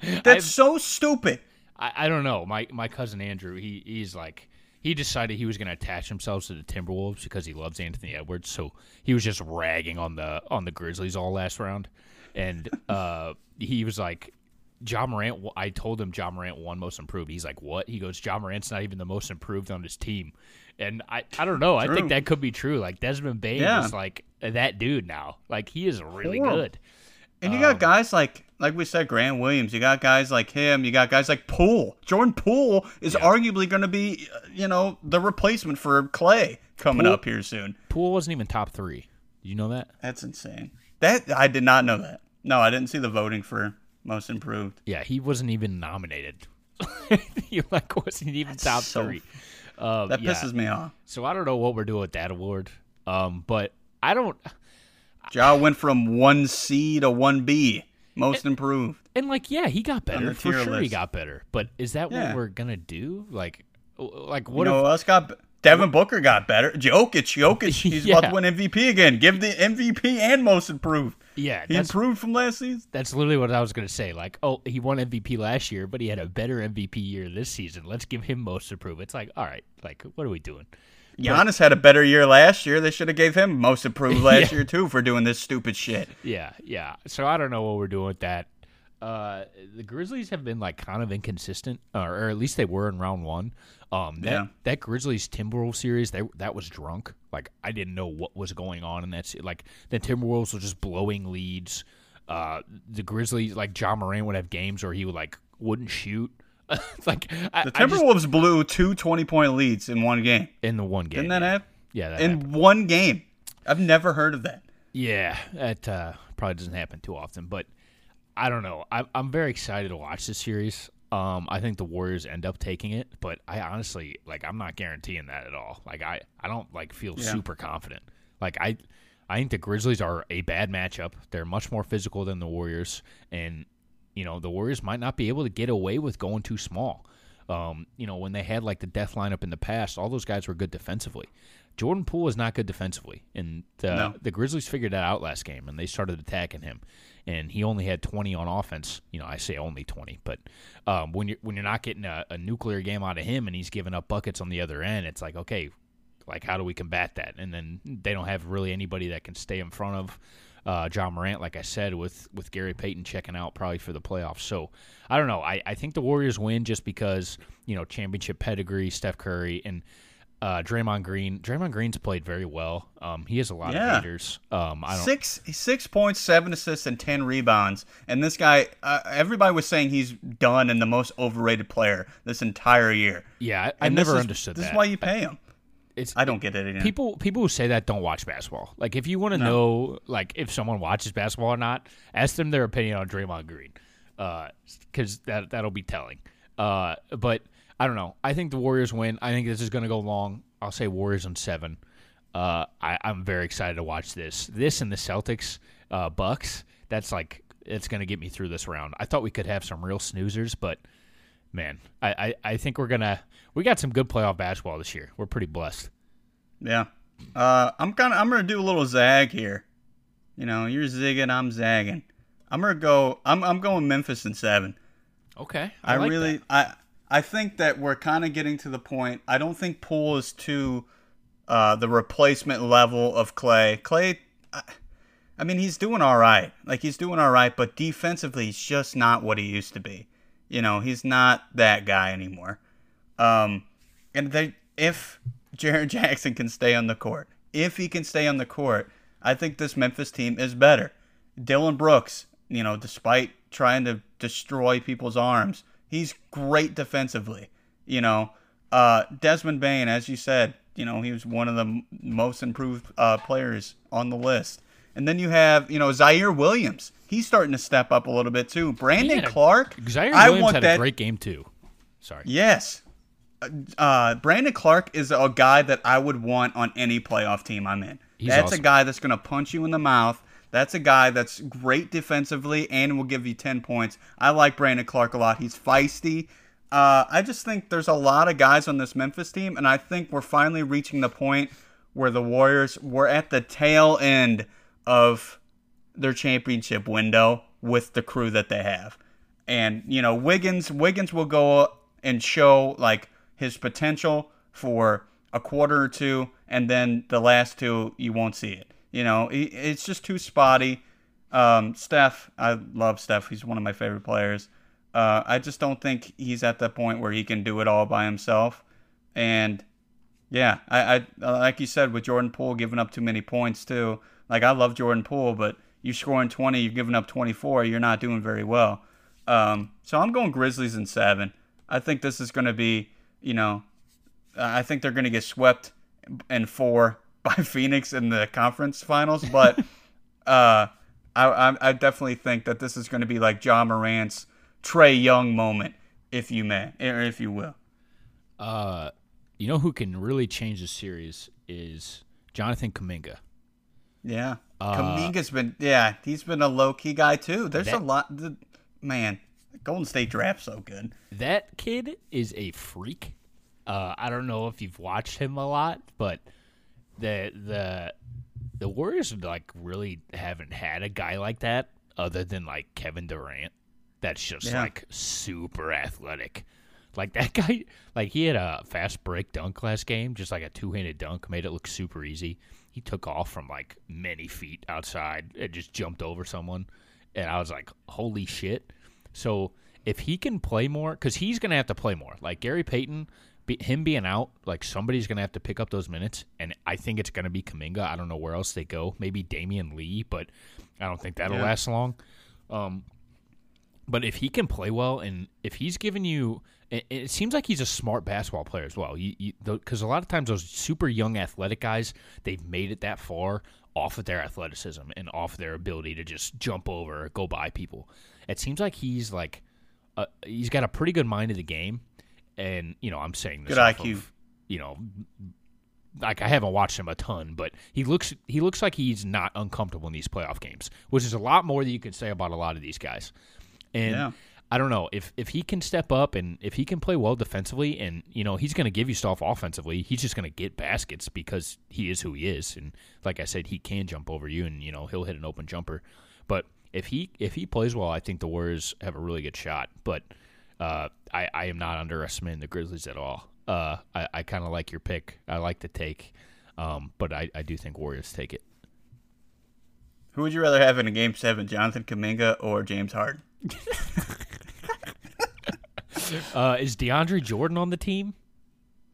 That's I've- so stupid. I, I don't know. My my cousin Andrew, he he's like he decided he was going to attach himself to the Timberwolves because he loves Anthony Edwards. So he was just ragging on the on the Grizzlies all last round, and (laughs) uh, he was like. Ja Morant, I told him Ja Morant won most improved. He's like, "What?" He goes, "Ja Morant's not even the most improved on his team," and I, I don't know. I think that could be true. Like Desmond Bane Yeah. is like that dude now. Like he is really Horrible. good. And you Um, got guys like like we said, Grant Williams. You got guys like him. You got guys like Poole. Jordan Poole is arguably going to be, uh, you know, the replacement for Klay coming Poole- up here soon. Poole wasn't even top three. Did you know that? That's insane. That I did not know that. No, I didn't see the voting for most improved. Yeah, he wasn't even nominated. (laughs) he like wasn't even top so- three. Um, That yeah. pisses me off. So I don't know what we're doing with that award. Um, but I don't. Ja went from one C to one B, most improved. And like, yeah, he got better for sure. He got better. But is that Yeah. what we're gonna do? Like, like You what know, if? us got Devin Booker got better. Jokic, Jokic, (laughs) he's about to win MVP again. Give the MVP and most improved. Yeah, He improved from last season. that's literally what I was gonna say. Like, oh, he won MVP last year, but he had a better MVP year this season. Let's give him most improved. It's like, all right, like, what are we doing? Giannis had a better year last year. They should have gave him most improved (laughs) last Yeah. year too for doing this stupid shit. Yeah, yeah. So I don't know what we're doing with that. Uh, the Grizzlies have been like kind of inconsistent, or, or at least they were in round one. Um, that Yeah. that Grizzlies Timberwolves series, they, that was drunk. Like I didn't know what was going on in that. Like the Timberwolves were just blowing leads. Uh, the Grizzlies, like Ja Morant would have games where he would like wouldn't shoot. (laughs) Like I, The I just- Timberwolves blew two 20 point leads in one game. in the one game. Didn't that yeah. happen? Yeah, that In happened. one game. I've never heard of that. Yeah, that uh, probably doesn't happen too often, but I don't know. I'm I'm very excited to watch this series. Um, I think the Warriors end up taking it, but I honestly like I'm not guaranteeing that at all. Like I I don't like feel Yeah. super confident. Like I I think the Grizzlies are a bad matchup. They're much more physical than the Warriors, and you know the Warriors might not be able to get away with going too small. Um, you know when they had like the death lineup in the past, all those guys were good defensively. Jordan Poole is not good defensively, and the No. the Grizzlies figured that out last game, and they started attacking him. And he only had 20 on offense. You know, I say only 20, but um, when you're when you're not getting a, a nuclear game out of him, and he's giving up buckets on the other end, it's like okay, like how do we combat that? And then they don't have really anybody that can stay in front of uh, Ja Morant, like I said, with with Gary Payton checking out probably for the playoffs. So I don't know. I, I think the Warriors win just because you know championship pedigree, Steph Curry, and uh, Draymond Green. Draymond Green's played very well. Um, he has a lot Yeah. of haters. Um, I don't. Six six points, seven assists, and ten rebounds. And this guy, uh, everybody was saying he's done and the most overrated player this entire year. Yeah, I, I never is- understood This that. is why you pay him. it's I don't get it. Again. people people who say that don't watch basketball. Like if you want to know like if someone watches basketball or not, ask them their opinion on Draymond Green, because that that'll be telling. Uh, but I don't know. I think the Warriors win. I think this is going to go long. I'll say Warriors on seven. Uh, I, I'm very excited to watch this. This and the Celtics, uh, Bucks. That's like it's going to get me through this round. I thought we could have some real snoozers, but man, I, I, I think we're gonna we got some good playoff basketball this year. We're pretty blessed. Yeah. Uh, I'm kind of. I'm gonna do a little zag here. You know, you're zigging, I'm zagging. I'm gonna go. I'm. I'm going Memphis in seven. Okay, I, like really. that. I. I think that we're kind of getting to the point. I don't think Poole is too uh, the replacement level of Klay. Klay, I, I mean, he's doing all right. Like he's doing all right, but defensively, he's just not what he used to be. You know, he's not that guy anymore. Um, and they, if Jaren (laughs) Jackson can stay on the court, if he can stay on the court, I think this Memphis team is better. Dillon Brooks, you know, despite trying to destroy people's arms, he's great defensively. You know, uh, Desmond Bane, as you said, you know, he was one of the most improved uh, players on the list. And then you have, you know, Ziaire Williams. He's starting to step up a little bit too. Brandon a- Clarke. Ziaire I Williams want had that. a great game too. Sorry. Yes. Uh, Brandon Clarke is a guy that I would want on any playoff team I'm in. He's that's awesome. a guy that's going to punch you in the mouth. That's a guy that's great defensively and will give you 10 points. I like Brandon Clarke a lot. He's feisty. Uh, I just think there's a lot of guys on this Memphis team, and I think we're finally reaching the point where the Warriors were at the tail end of their championship window with the crew that they have. And you know, Wiggins Wiggins will go and show like his potential for a quarter or two, and then the last two you won't see it. You know, it's just too spotty. Um, Steph, I love Steph. He's one of my favorite players. Uh, I just don't think he's at the point where he can do it all by himself. And yeah, I, I like you said with Jordan Poole giving up too many points too. Like I love Jordan Poole, but you scoring twenty, you're giving up twenty four. You're not doing very well. Um, so I'm going Grizzlies in seven. I think this is going to be, you know, I think they're going to get swept in four by (laughs) Phoenix in the conference finals, but (laughs) uh, I, I, I definitely think that this is going to be like Ja Morant's Trae Young moment, if you may, or if you will. Uh, you know who can really change the series is Jonathan Kuminga. Yeah. Uh, Kuminga's been yeah, he's been a low key guy too. There's a lot the, man, Golden State draft so good. That kid is a freak. Uh, I don't know if you've watched him a lot, but the the the Warriors like really haven't had a guy like that other than like Kevin Durant. That's just Yeah. like super athletic. Like that (laughs) guy, like he had a fast break dunk last game, just like a two handed dunk, made it look super easy. He took off from like many feet outside and just jumped over someone, and I was like, "Holy shit!" So if he can play more, because he's gonna have to play more. Like Gary Payton, be, him being out, like somebody's gonna have to pick up those minutes, and I think it's gonna be Kuminga. I don't know where else they go. Maybe Damion Lee, but I don't think that'll Yeah. last long. Um, but if he can play well, and if he's giving you, it, it seems like he's a smart basketball player as well. Because a lot of times those super young athletic guys, they've made it that far off of their athleticism and off their ability to just jump over, go by people. It seems like he's like, uh, he's got a pretty good mind of the game, and you know, I'm saying this Good IQ. of, you know, like I haven't watched him a ton, but he looks he looks like he's not uncomfortable in these playoff games, which is a lot more than you can say about a lot of these guys. And Yeah. I don't know if if he can step up and if he can play well defensively, and you know he's going to give you stuff offensively. He's just going to get baskets because he is who he is, and like I said, he can jump over you, and you know he'll hit an open jumper. But if he if he plays well, I think the Warriors have a really good shot. But uh, I I am not underestimating the Grizzlies at all. Uh, I I kind of like your pick. I like the take, um, but I I do think Warriors take it. Who would you rather have in a game seven, Jonathan Kuminga or James Harden? (laughs) (laughs) Uh, is DeAndre Jordan on the team?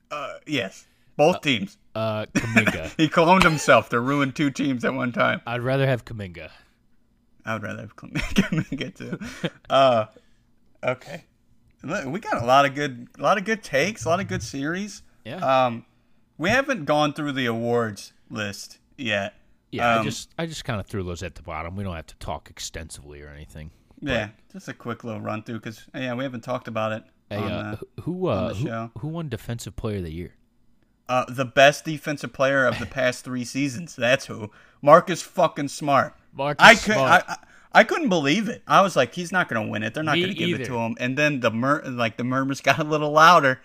Uh, yes. Both teams. Uh, Kuminga. (laughs) He cloned himself to ruin two teams at one time. I'd rather have Kuminga. I would rather have Kuminga too. Uh, okay. We got a lot of good, a lot of good takes, a lot of good series. Yeah. Um, we haven't gone through the awards list yet. Yeah, I Um, just I just kind of threw those at the bottom. We don't have to talk extensively or anything. Yeah, just a quick little run through because yeah, we haven't talked about it. Hey, on, uh, uh, who- uh, who, who won Defensive Player of the Year? uh, the best defensive player of the (laughs) past three seasons. That's who. Marcus fucking Smart. Marcus I could, Smart. I, I, I couldn't believe it. I was like, he's not going to win it. They're not going to give it to him. And then the mur- like the murmurs (laughs) got a little louder,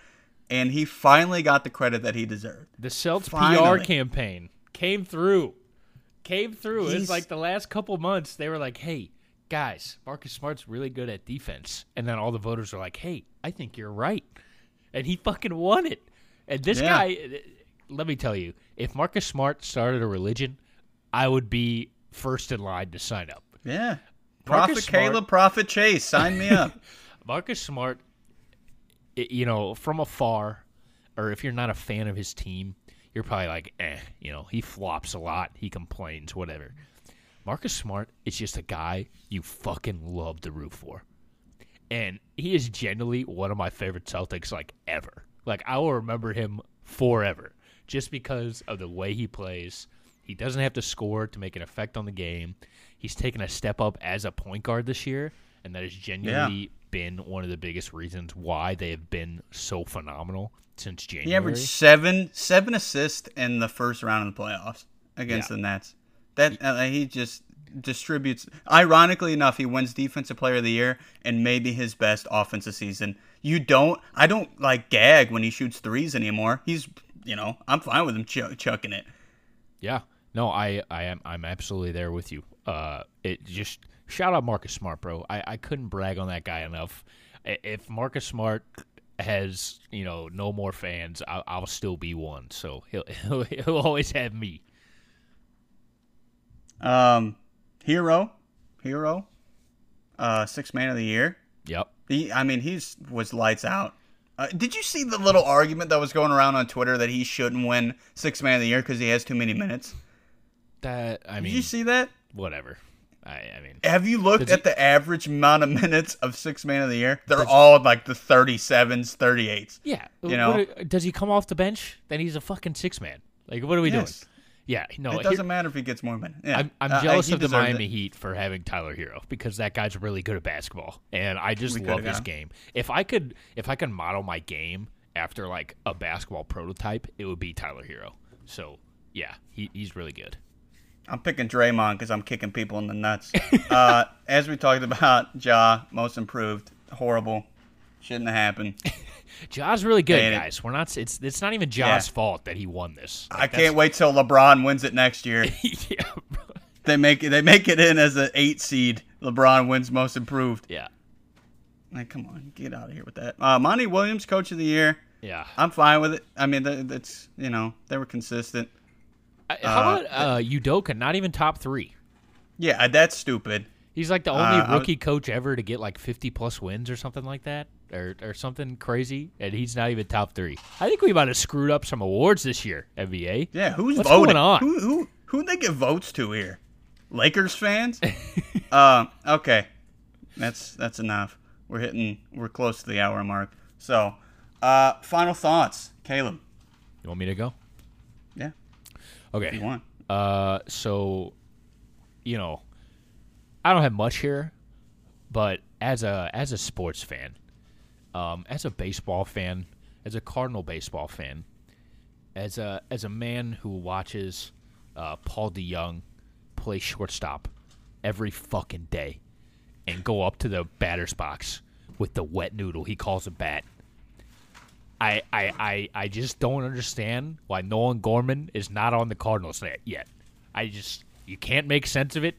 and he finally got the credit that he deserved. The Celtics Finally. PR campaign came through. Came through. It's like the last couple months. They were like, "Hey, guys, Marcus Smart's really good at defense," and then all the voters are like, "Hey, I think you're right," and he fucking won it. And this Yeah. guy, let me tell you, if Marcus Smart started a religion, I would be first in line to sign up. Yeah. Marcus Prophet Smart- Caleb, Prophet Chase, sign me up. (laughs) Marcus Smart, you know, from afar, or if you're not a fan of his team, you're probably like, eh, you know, he flops a lot, he complains, whatever. Marcus Smart is just a guy you fucking love to root for. And he is genuinely one of my favorite Celtics, like, ever. Like, I will remember him forever just because of the way he plays. He doesn't have to score to make an effect on the game. He's taken a step up as a point guard this year, and that has genuinely been one of the biggest reasons why they have been so phenomenal since January. He averaged seven seven assists in the first round of the playoffs against Yeah. the Nets. That uh, he just distributes. Ironically enough, he wins Defensive Player of the Year and maybe his best offensive season. You don't. I don't like gag when he shoots threes anymore. He's you know I'm fine with him ch- chucking it. Yeah. No, I, I am I'm absolutely there with you. Uh it just shout out Marcus Smart, bro. I, I couldn't brag on that guy enough. If Marcus Smart has, you know, no more fans, I'll, I'll still be one. So he'll, (laughs) he'll he'll always have me. Um, Herro, Herro, uh, six man of the year. Yep. He, I mean, he's was lights out. Uh, did you see the little argument that was going around on Twitter that he shouldn't win six man of the year because he has too many minutes? That I Did mean you see that? Whatever. I I mean Have you looked at he- the average amount of (laughs) minutes of six man of the year? They're all like the 37s, 38s. Yeah. You know? What- does he come off the bench? Then he's a fucking six man. Like what are we Yes. doing? Yeah, no. it doesn't matter if he gets more minutes. Yeah. I'm, I'm Uh, jealous he of the Miami it. Heat for having Tyler Herro because that guy's really good at basketball, and I just We love his game. If I could, if I could model my game after like a basketball prototype, it would be Tyler Herro. So yeah, he, he's really good. I'm picking Draymond because I'm kicking people in the nuts. uh, (laughs) as we talked about, Ja, most improved, horrible, shouldn't have happened. (laughs) Ja's really good, And guys. We're not. It's it's not even Ja's Yeah. fault that he won this. I can't wait till LeBron wins it next year. (laughs) yeah, they make it. They make it in as an eight seed. LeBron wins most improved. yeah, Like, come on, get out of here with that. Uh, Monty Williams, coach of the year. yeah. I'm fine with it. I mean, that's you know they were consistent. I- How Uh, about uh, Udoka? Not even top three. Yeah, that's stupid. He's like the only Uh, was- rookie coach ever to get like 50 plus wins or something like that, or or something crazy, and he's not even top three. I think we might have screwed up some awards this year, NBA. Yeah, who's What's voting? going on? Who who who they give votes to here? Lakers fans? (laughs) uh, okay, that's that's enough. We're hitting. We're close to the hour mark. So, uh, final thoughts, Caleb. You want me to go? Okay. if you want. Uh, so, you know, I don't have much here, but as a as a sports fan, um, as a baseball fan, as a Cardinal baseball fan, as a as a man who watches uh, Paul DeJong play shortstop every fucking day and go up to the batter's box with the wet noodle he calls a bat. I, I, I, I just don't understand why Nolan Gorman is not on the Cardinals yet. I just you can't make sense of it.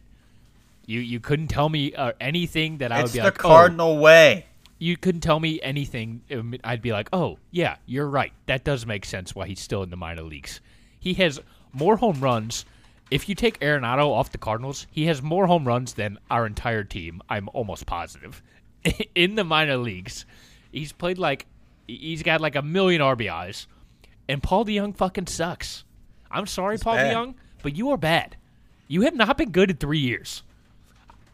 You you couldn't tell me uh, anything that I would be the like, oh, Cardinal way. you couldn't tell me anything. um, I'd be like, oh, yeah, you're right. That does make sense why he's still in the minor leagues. He has more home runs. If you take Arenado off the Cardinals, he has more home runs than our entire team. I'm almost positive. (laughs) in the minor leagues, he's played like he's got like a million RBIs, and Paul DeJong fucking sucks. I'm sorry, Paul bad. DeJong, but you are bad. You have not been good in three years.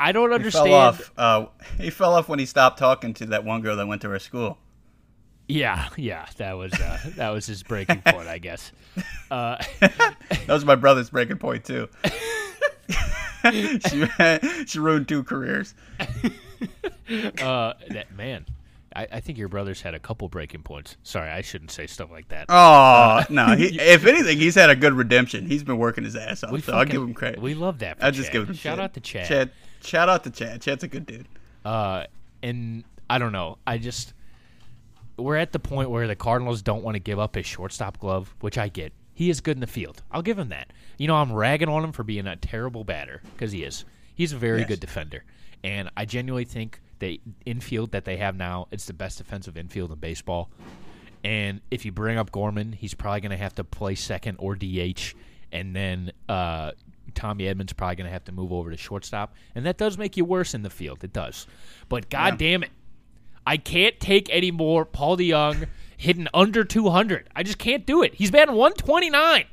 I don't He understand. fell off. Uh, he fell off when he stopped talking to that one girl that went to our school. Yeah, yeah, that was uh, (laughs) that was his breaking point, I guess. Uh, (laughs) That was my brother's breaking point too. (laughs) she she ruined two careers. uh, that man, I, I think your brother's had a couple breaking points. Sorry, I shouldn't say stuff like that. Oh no! (laughs) He, if anything, he's had a good redemption. He's been working his ass off. so I'll fucking- give him credit. We love that. I just give him shout shit. out to Chad. Chad. Shout out to Chad. Chad's a good dude. Uh, and I don't know. I just we're at the point where the Cardinals don't want to give up his shortstop glove, which I get. He is good in the field. I'll give him that. You know, I'm ragging on him for being a terrible batter because he is. He's a very Yes. good defender, and I genuinely think the infield that they have now it's the best defensive infield in baseball. And if you bring up Gorman, he's probably going to have to play second or DH, and then uh, Tommy Edman's probably going to have to move over to shortstop, and that does make you worse in the field. It does. But god damn it, I can't take any more Paul DeJong hitting under 200. I just can't do it. He's batting 129.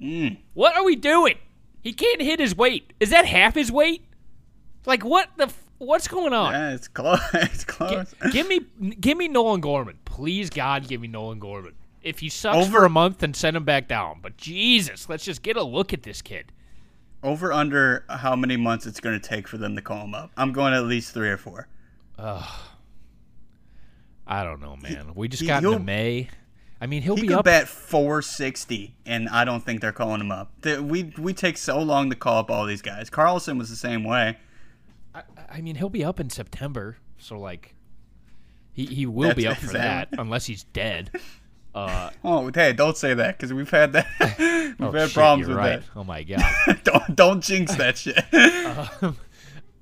Mm. What are we doing? He can't hit his weight. Is that half his weight? Like what the f- what's going on? Yeah, it's (laughs) close. It's close. Gi- give me give me Nolan Gorman. Please God, give me Nolan Gorman. If he sucks Over- for a month, then send him back down. But Jesus, let's just get a look at this kid. Over under how many months it's going to take for them to call him up? I'm going at least three or four. Ugh. I don't know, man. We just he- got into May. I mean, he'll He be could up. bat 460, and I don't think they're calling him up. We we take so long to call up all these guys. Carlson was the same way. I mean, he'll be up in September, so like, he he will be up (laughs) for that unless he's dead. (laughs) Uh, Oh, hey, don't say that because we've had that. (laughs) we've oh, had shit, problems with right. Oh my god. don't don't jinx that shit.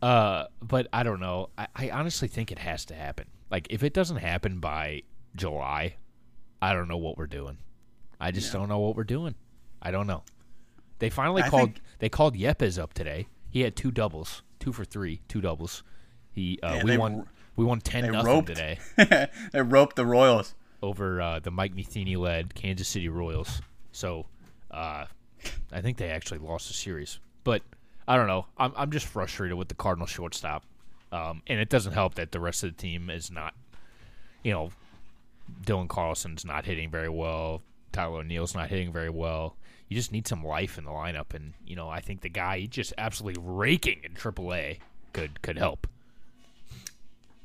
Uh, but I don't know. I, I honestly think it has to happen. Like, if it doesn't happen by July, I don't know what we're doing. I just don't know what we're doing. I don't know. They finally I called. think- They called Yepez up today. He had two doubles, two for three, two doubles. He uh, we they won. we won ten nothing roped today (laughs) they roped the Royals. over uh, the Mike Matheny led Kansas City Royals. So, uh, I think they actually lost the series. But I don't know. I'm I'm just frustrated with the Cardinal shortstop, um, and it doesn't help that the rest of the team is not, you know, Dylan Carlson's not hitting very well. Tyler O'Neill's not hitting very well. You just need some life in the lineup, and you know I think the guy just absolutely raking in AAA could could help.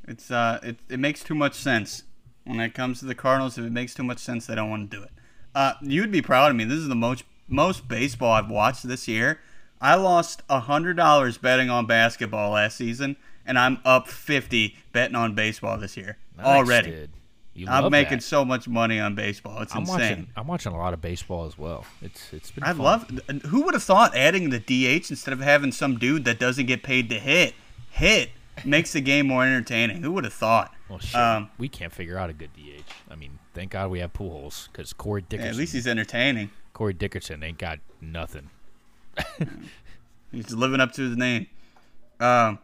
It's uh, it it makes too much sense when it comes to the Cardinals. If it makes too much sense, they don't want to do it. Uh, you'd be proud of me. This is the most most baseball I've watched this year. I lost hundred dollars betting on basketball last season, and I'm up fifty betting on baseball this year Nice, already. dude. You I'm making that. so much money on baseball. It's I'm insane. watching. I'm watching a lot of baseball as well. It's it's been. I fun. love. Who would have thought adding the DH instead of having some dude that doesn't get paid to hit hit makes the game more entertaining? Who would have thought? Well, shit, Um, we can't figure out a good DH. I mean, thank God we have Pujols because Corey yeah, Dickerson. at least he's entertaining. Corey Dickerson ain't got nothing. (laughs) He's living up to his name. Um,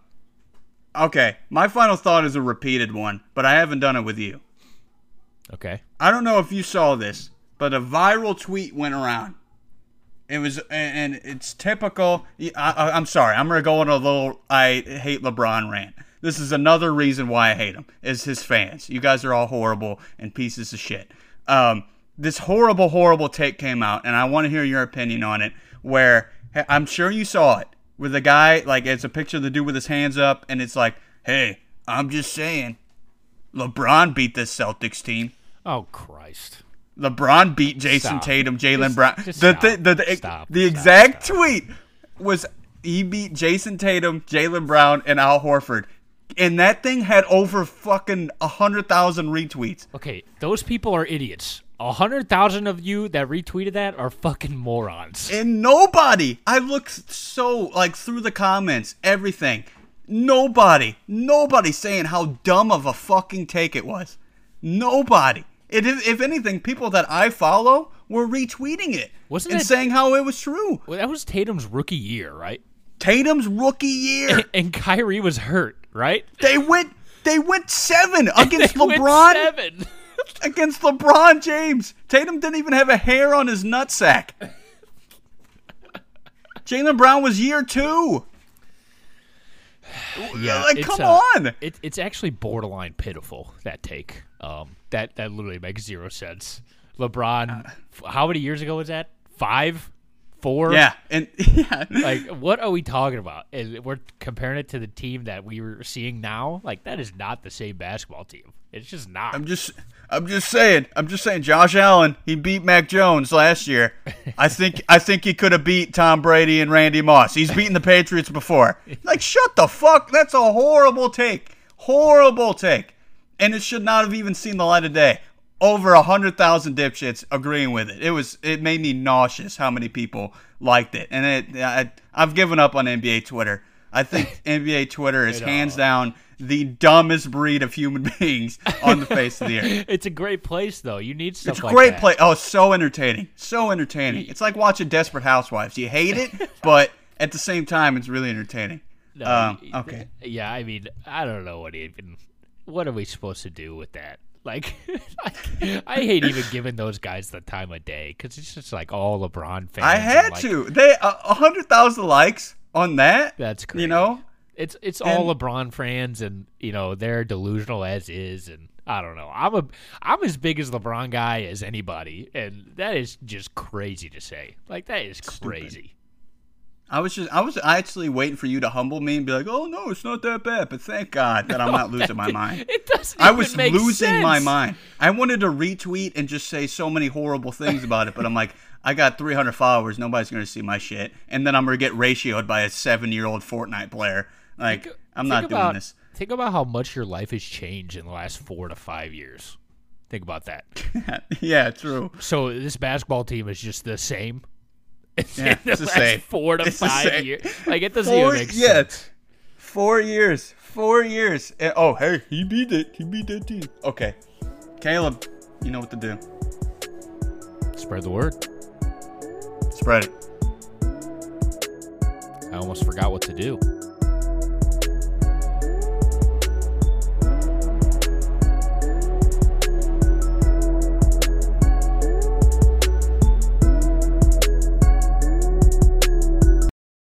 okay, my final thought is a repeated one, but I haven't done it with you. Okay. I don't know if you saw this, but a viral tweet went around. It was, and it's typical. I, I'm sorry, I'm gonna go on a little I hate LeBron rant. This is another reason why I hate him is his fans. You guys are all horrible and pieces of shit. Um, this horrible, horrible take came out, and I want to hear your opinion on it. Where I'm sure you saw it, where the guy like it's a picture of the dude with his hands up, and it's like, "Hey, I'm just saying, LeBron beat this Celtics team." Oh Christ. LeBron beat Jayson Stop. Tatum, Jaylen Brown. just the, stop. the, the, the, Stop. the exact tweet was he beat Jayson Tatum, Jaylen Brown, and Al Horford. And that thing had over fucking 100,000 retweets. Okay, those people are idiots. A hundred thousand of you that retweeted that are fucking morons. And nobody, I looked so, like, through the comments, everything. Nobody, nobody saying how dumb of a fucking take it was. Nobody. It, if, if anything, people that I follow were retweeting it Wasn't and it- saying how it was true. Well, that was Tatum's rookie year, right? Tatum's rookie year. (laughs) And Kyrie was hurt, right? They went they went seven (laughs) against LeBron seven. (laughs) against LeBron James. Tatum didn't even have a hair on his nutsack. Jaylen Brown was year two. (sighs) Yeah, like come uh, on. It, it's actually borderline pitiful that take. Um, that that literally makes zero sense. LeBron, f- how many years ago was that? Five, four? Yeah, and (laughs) yeah, Like, what are we talking about? And we're comparing it to the team that we were seeing now. Like, that is not the same basketball team. It's just not. I'm just I'm just saying. I'm just saying Josh Allen, he beat Mac Jones last year. I think I think he could have beat Tom Brady and Randy Moss. He's beaten the Patriots before. Like shut the fuck. That's a horrible take. Horrible take. And it should not have even seen the light of day. Over a hundred thousand dipshits agreeing with it. It was it made me nauseous how many people liked it. And it I, I've given up on NBA Twitter. I think (laughs) NBA Twitter is hands down the dumbest breed of human (laughs) beings on the face of the earth. (laughs) It's a great place though. You need stuff It's a like great place. Oh, so entertaining. So entertaining. It's like watching Desperate Housewives. You hate it, but at the same time, it's really entertaining. No, Um, okay. Yeah, I mean, I don't know what even. What are we supposed to do with that? Like, (laughs) I, (laughs) I hate even giving those guys the time of day because it's just like all LeBron fans. I had like, to. They a a hundred thousand likes on that. That's crazy. You know, It's it's all LeBron fans, and you know they're delusional as is, and I don't know. I'm a I'm as big as LeBron guy as anybody, and that is just crazy to say. Like that is crazy. I was just I was actually waiting for you to humble me and be like, "Oh no, it's not that bad." But thank God that (laughs) I'm not losing my mind. It doesn't. I was losing my mind. I wanted to retweet and just say so many horrible things about it, but I'm like, (laughs) I got 300 followers. Nobody's gonna see my shit, and then I'm gonna get ratioed by a seven year old Fortnite player. Like, I'm Think not doing this. Think about how much your life has changed in the last four to five years. Think about that. (laughs) yeah, true. So this basketball team is just the same. Yeah, (laughs) in the it's the last same. Four to It's five years. Like it doesn't Four, even make yeah, sense. four years. Four years. Eh, oh, hey, he beat it. He beat that team. Okay, Caleb, you know what to do. Spread the word. Spread it. I almost forgot what to do.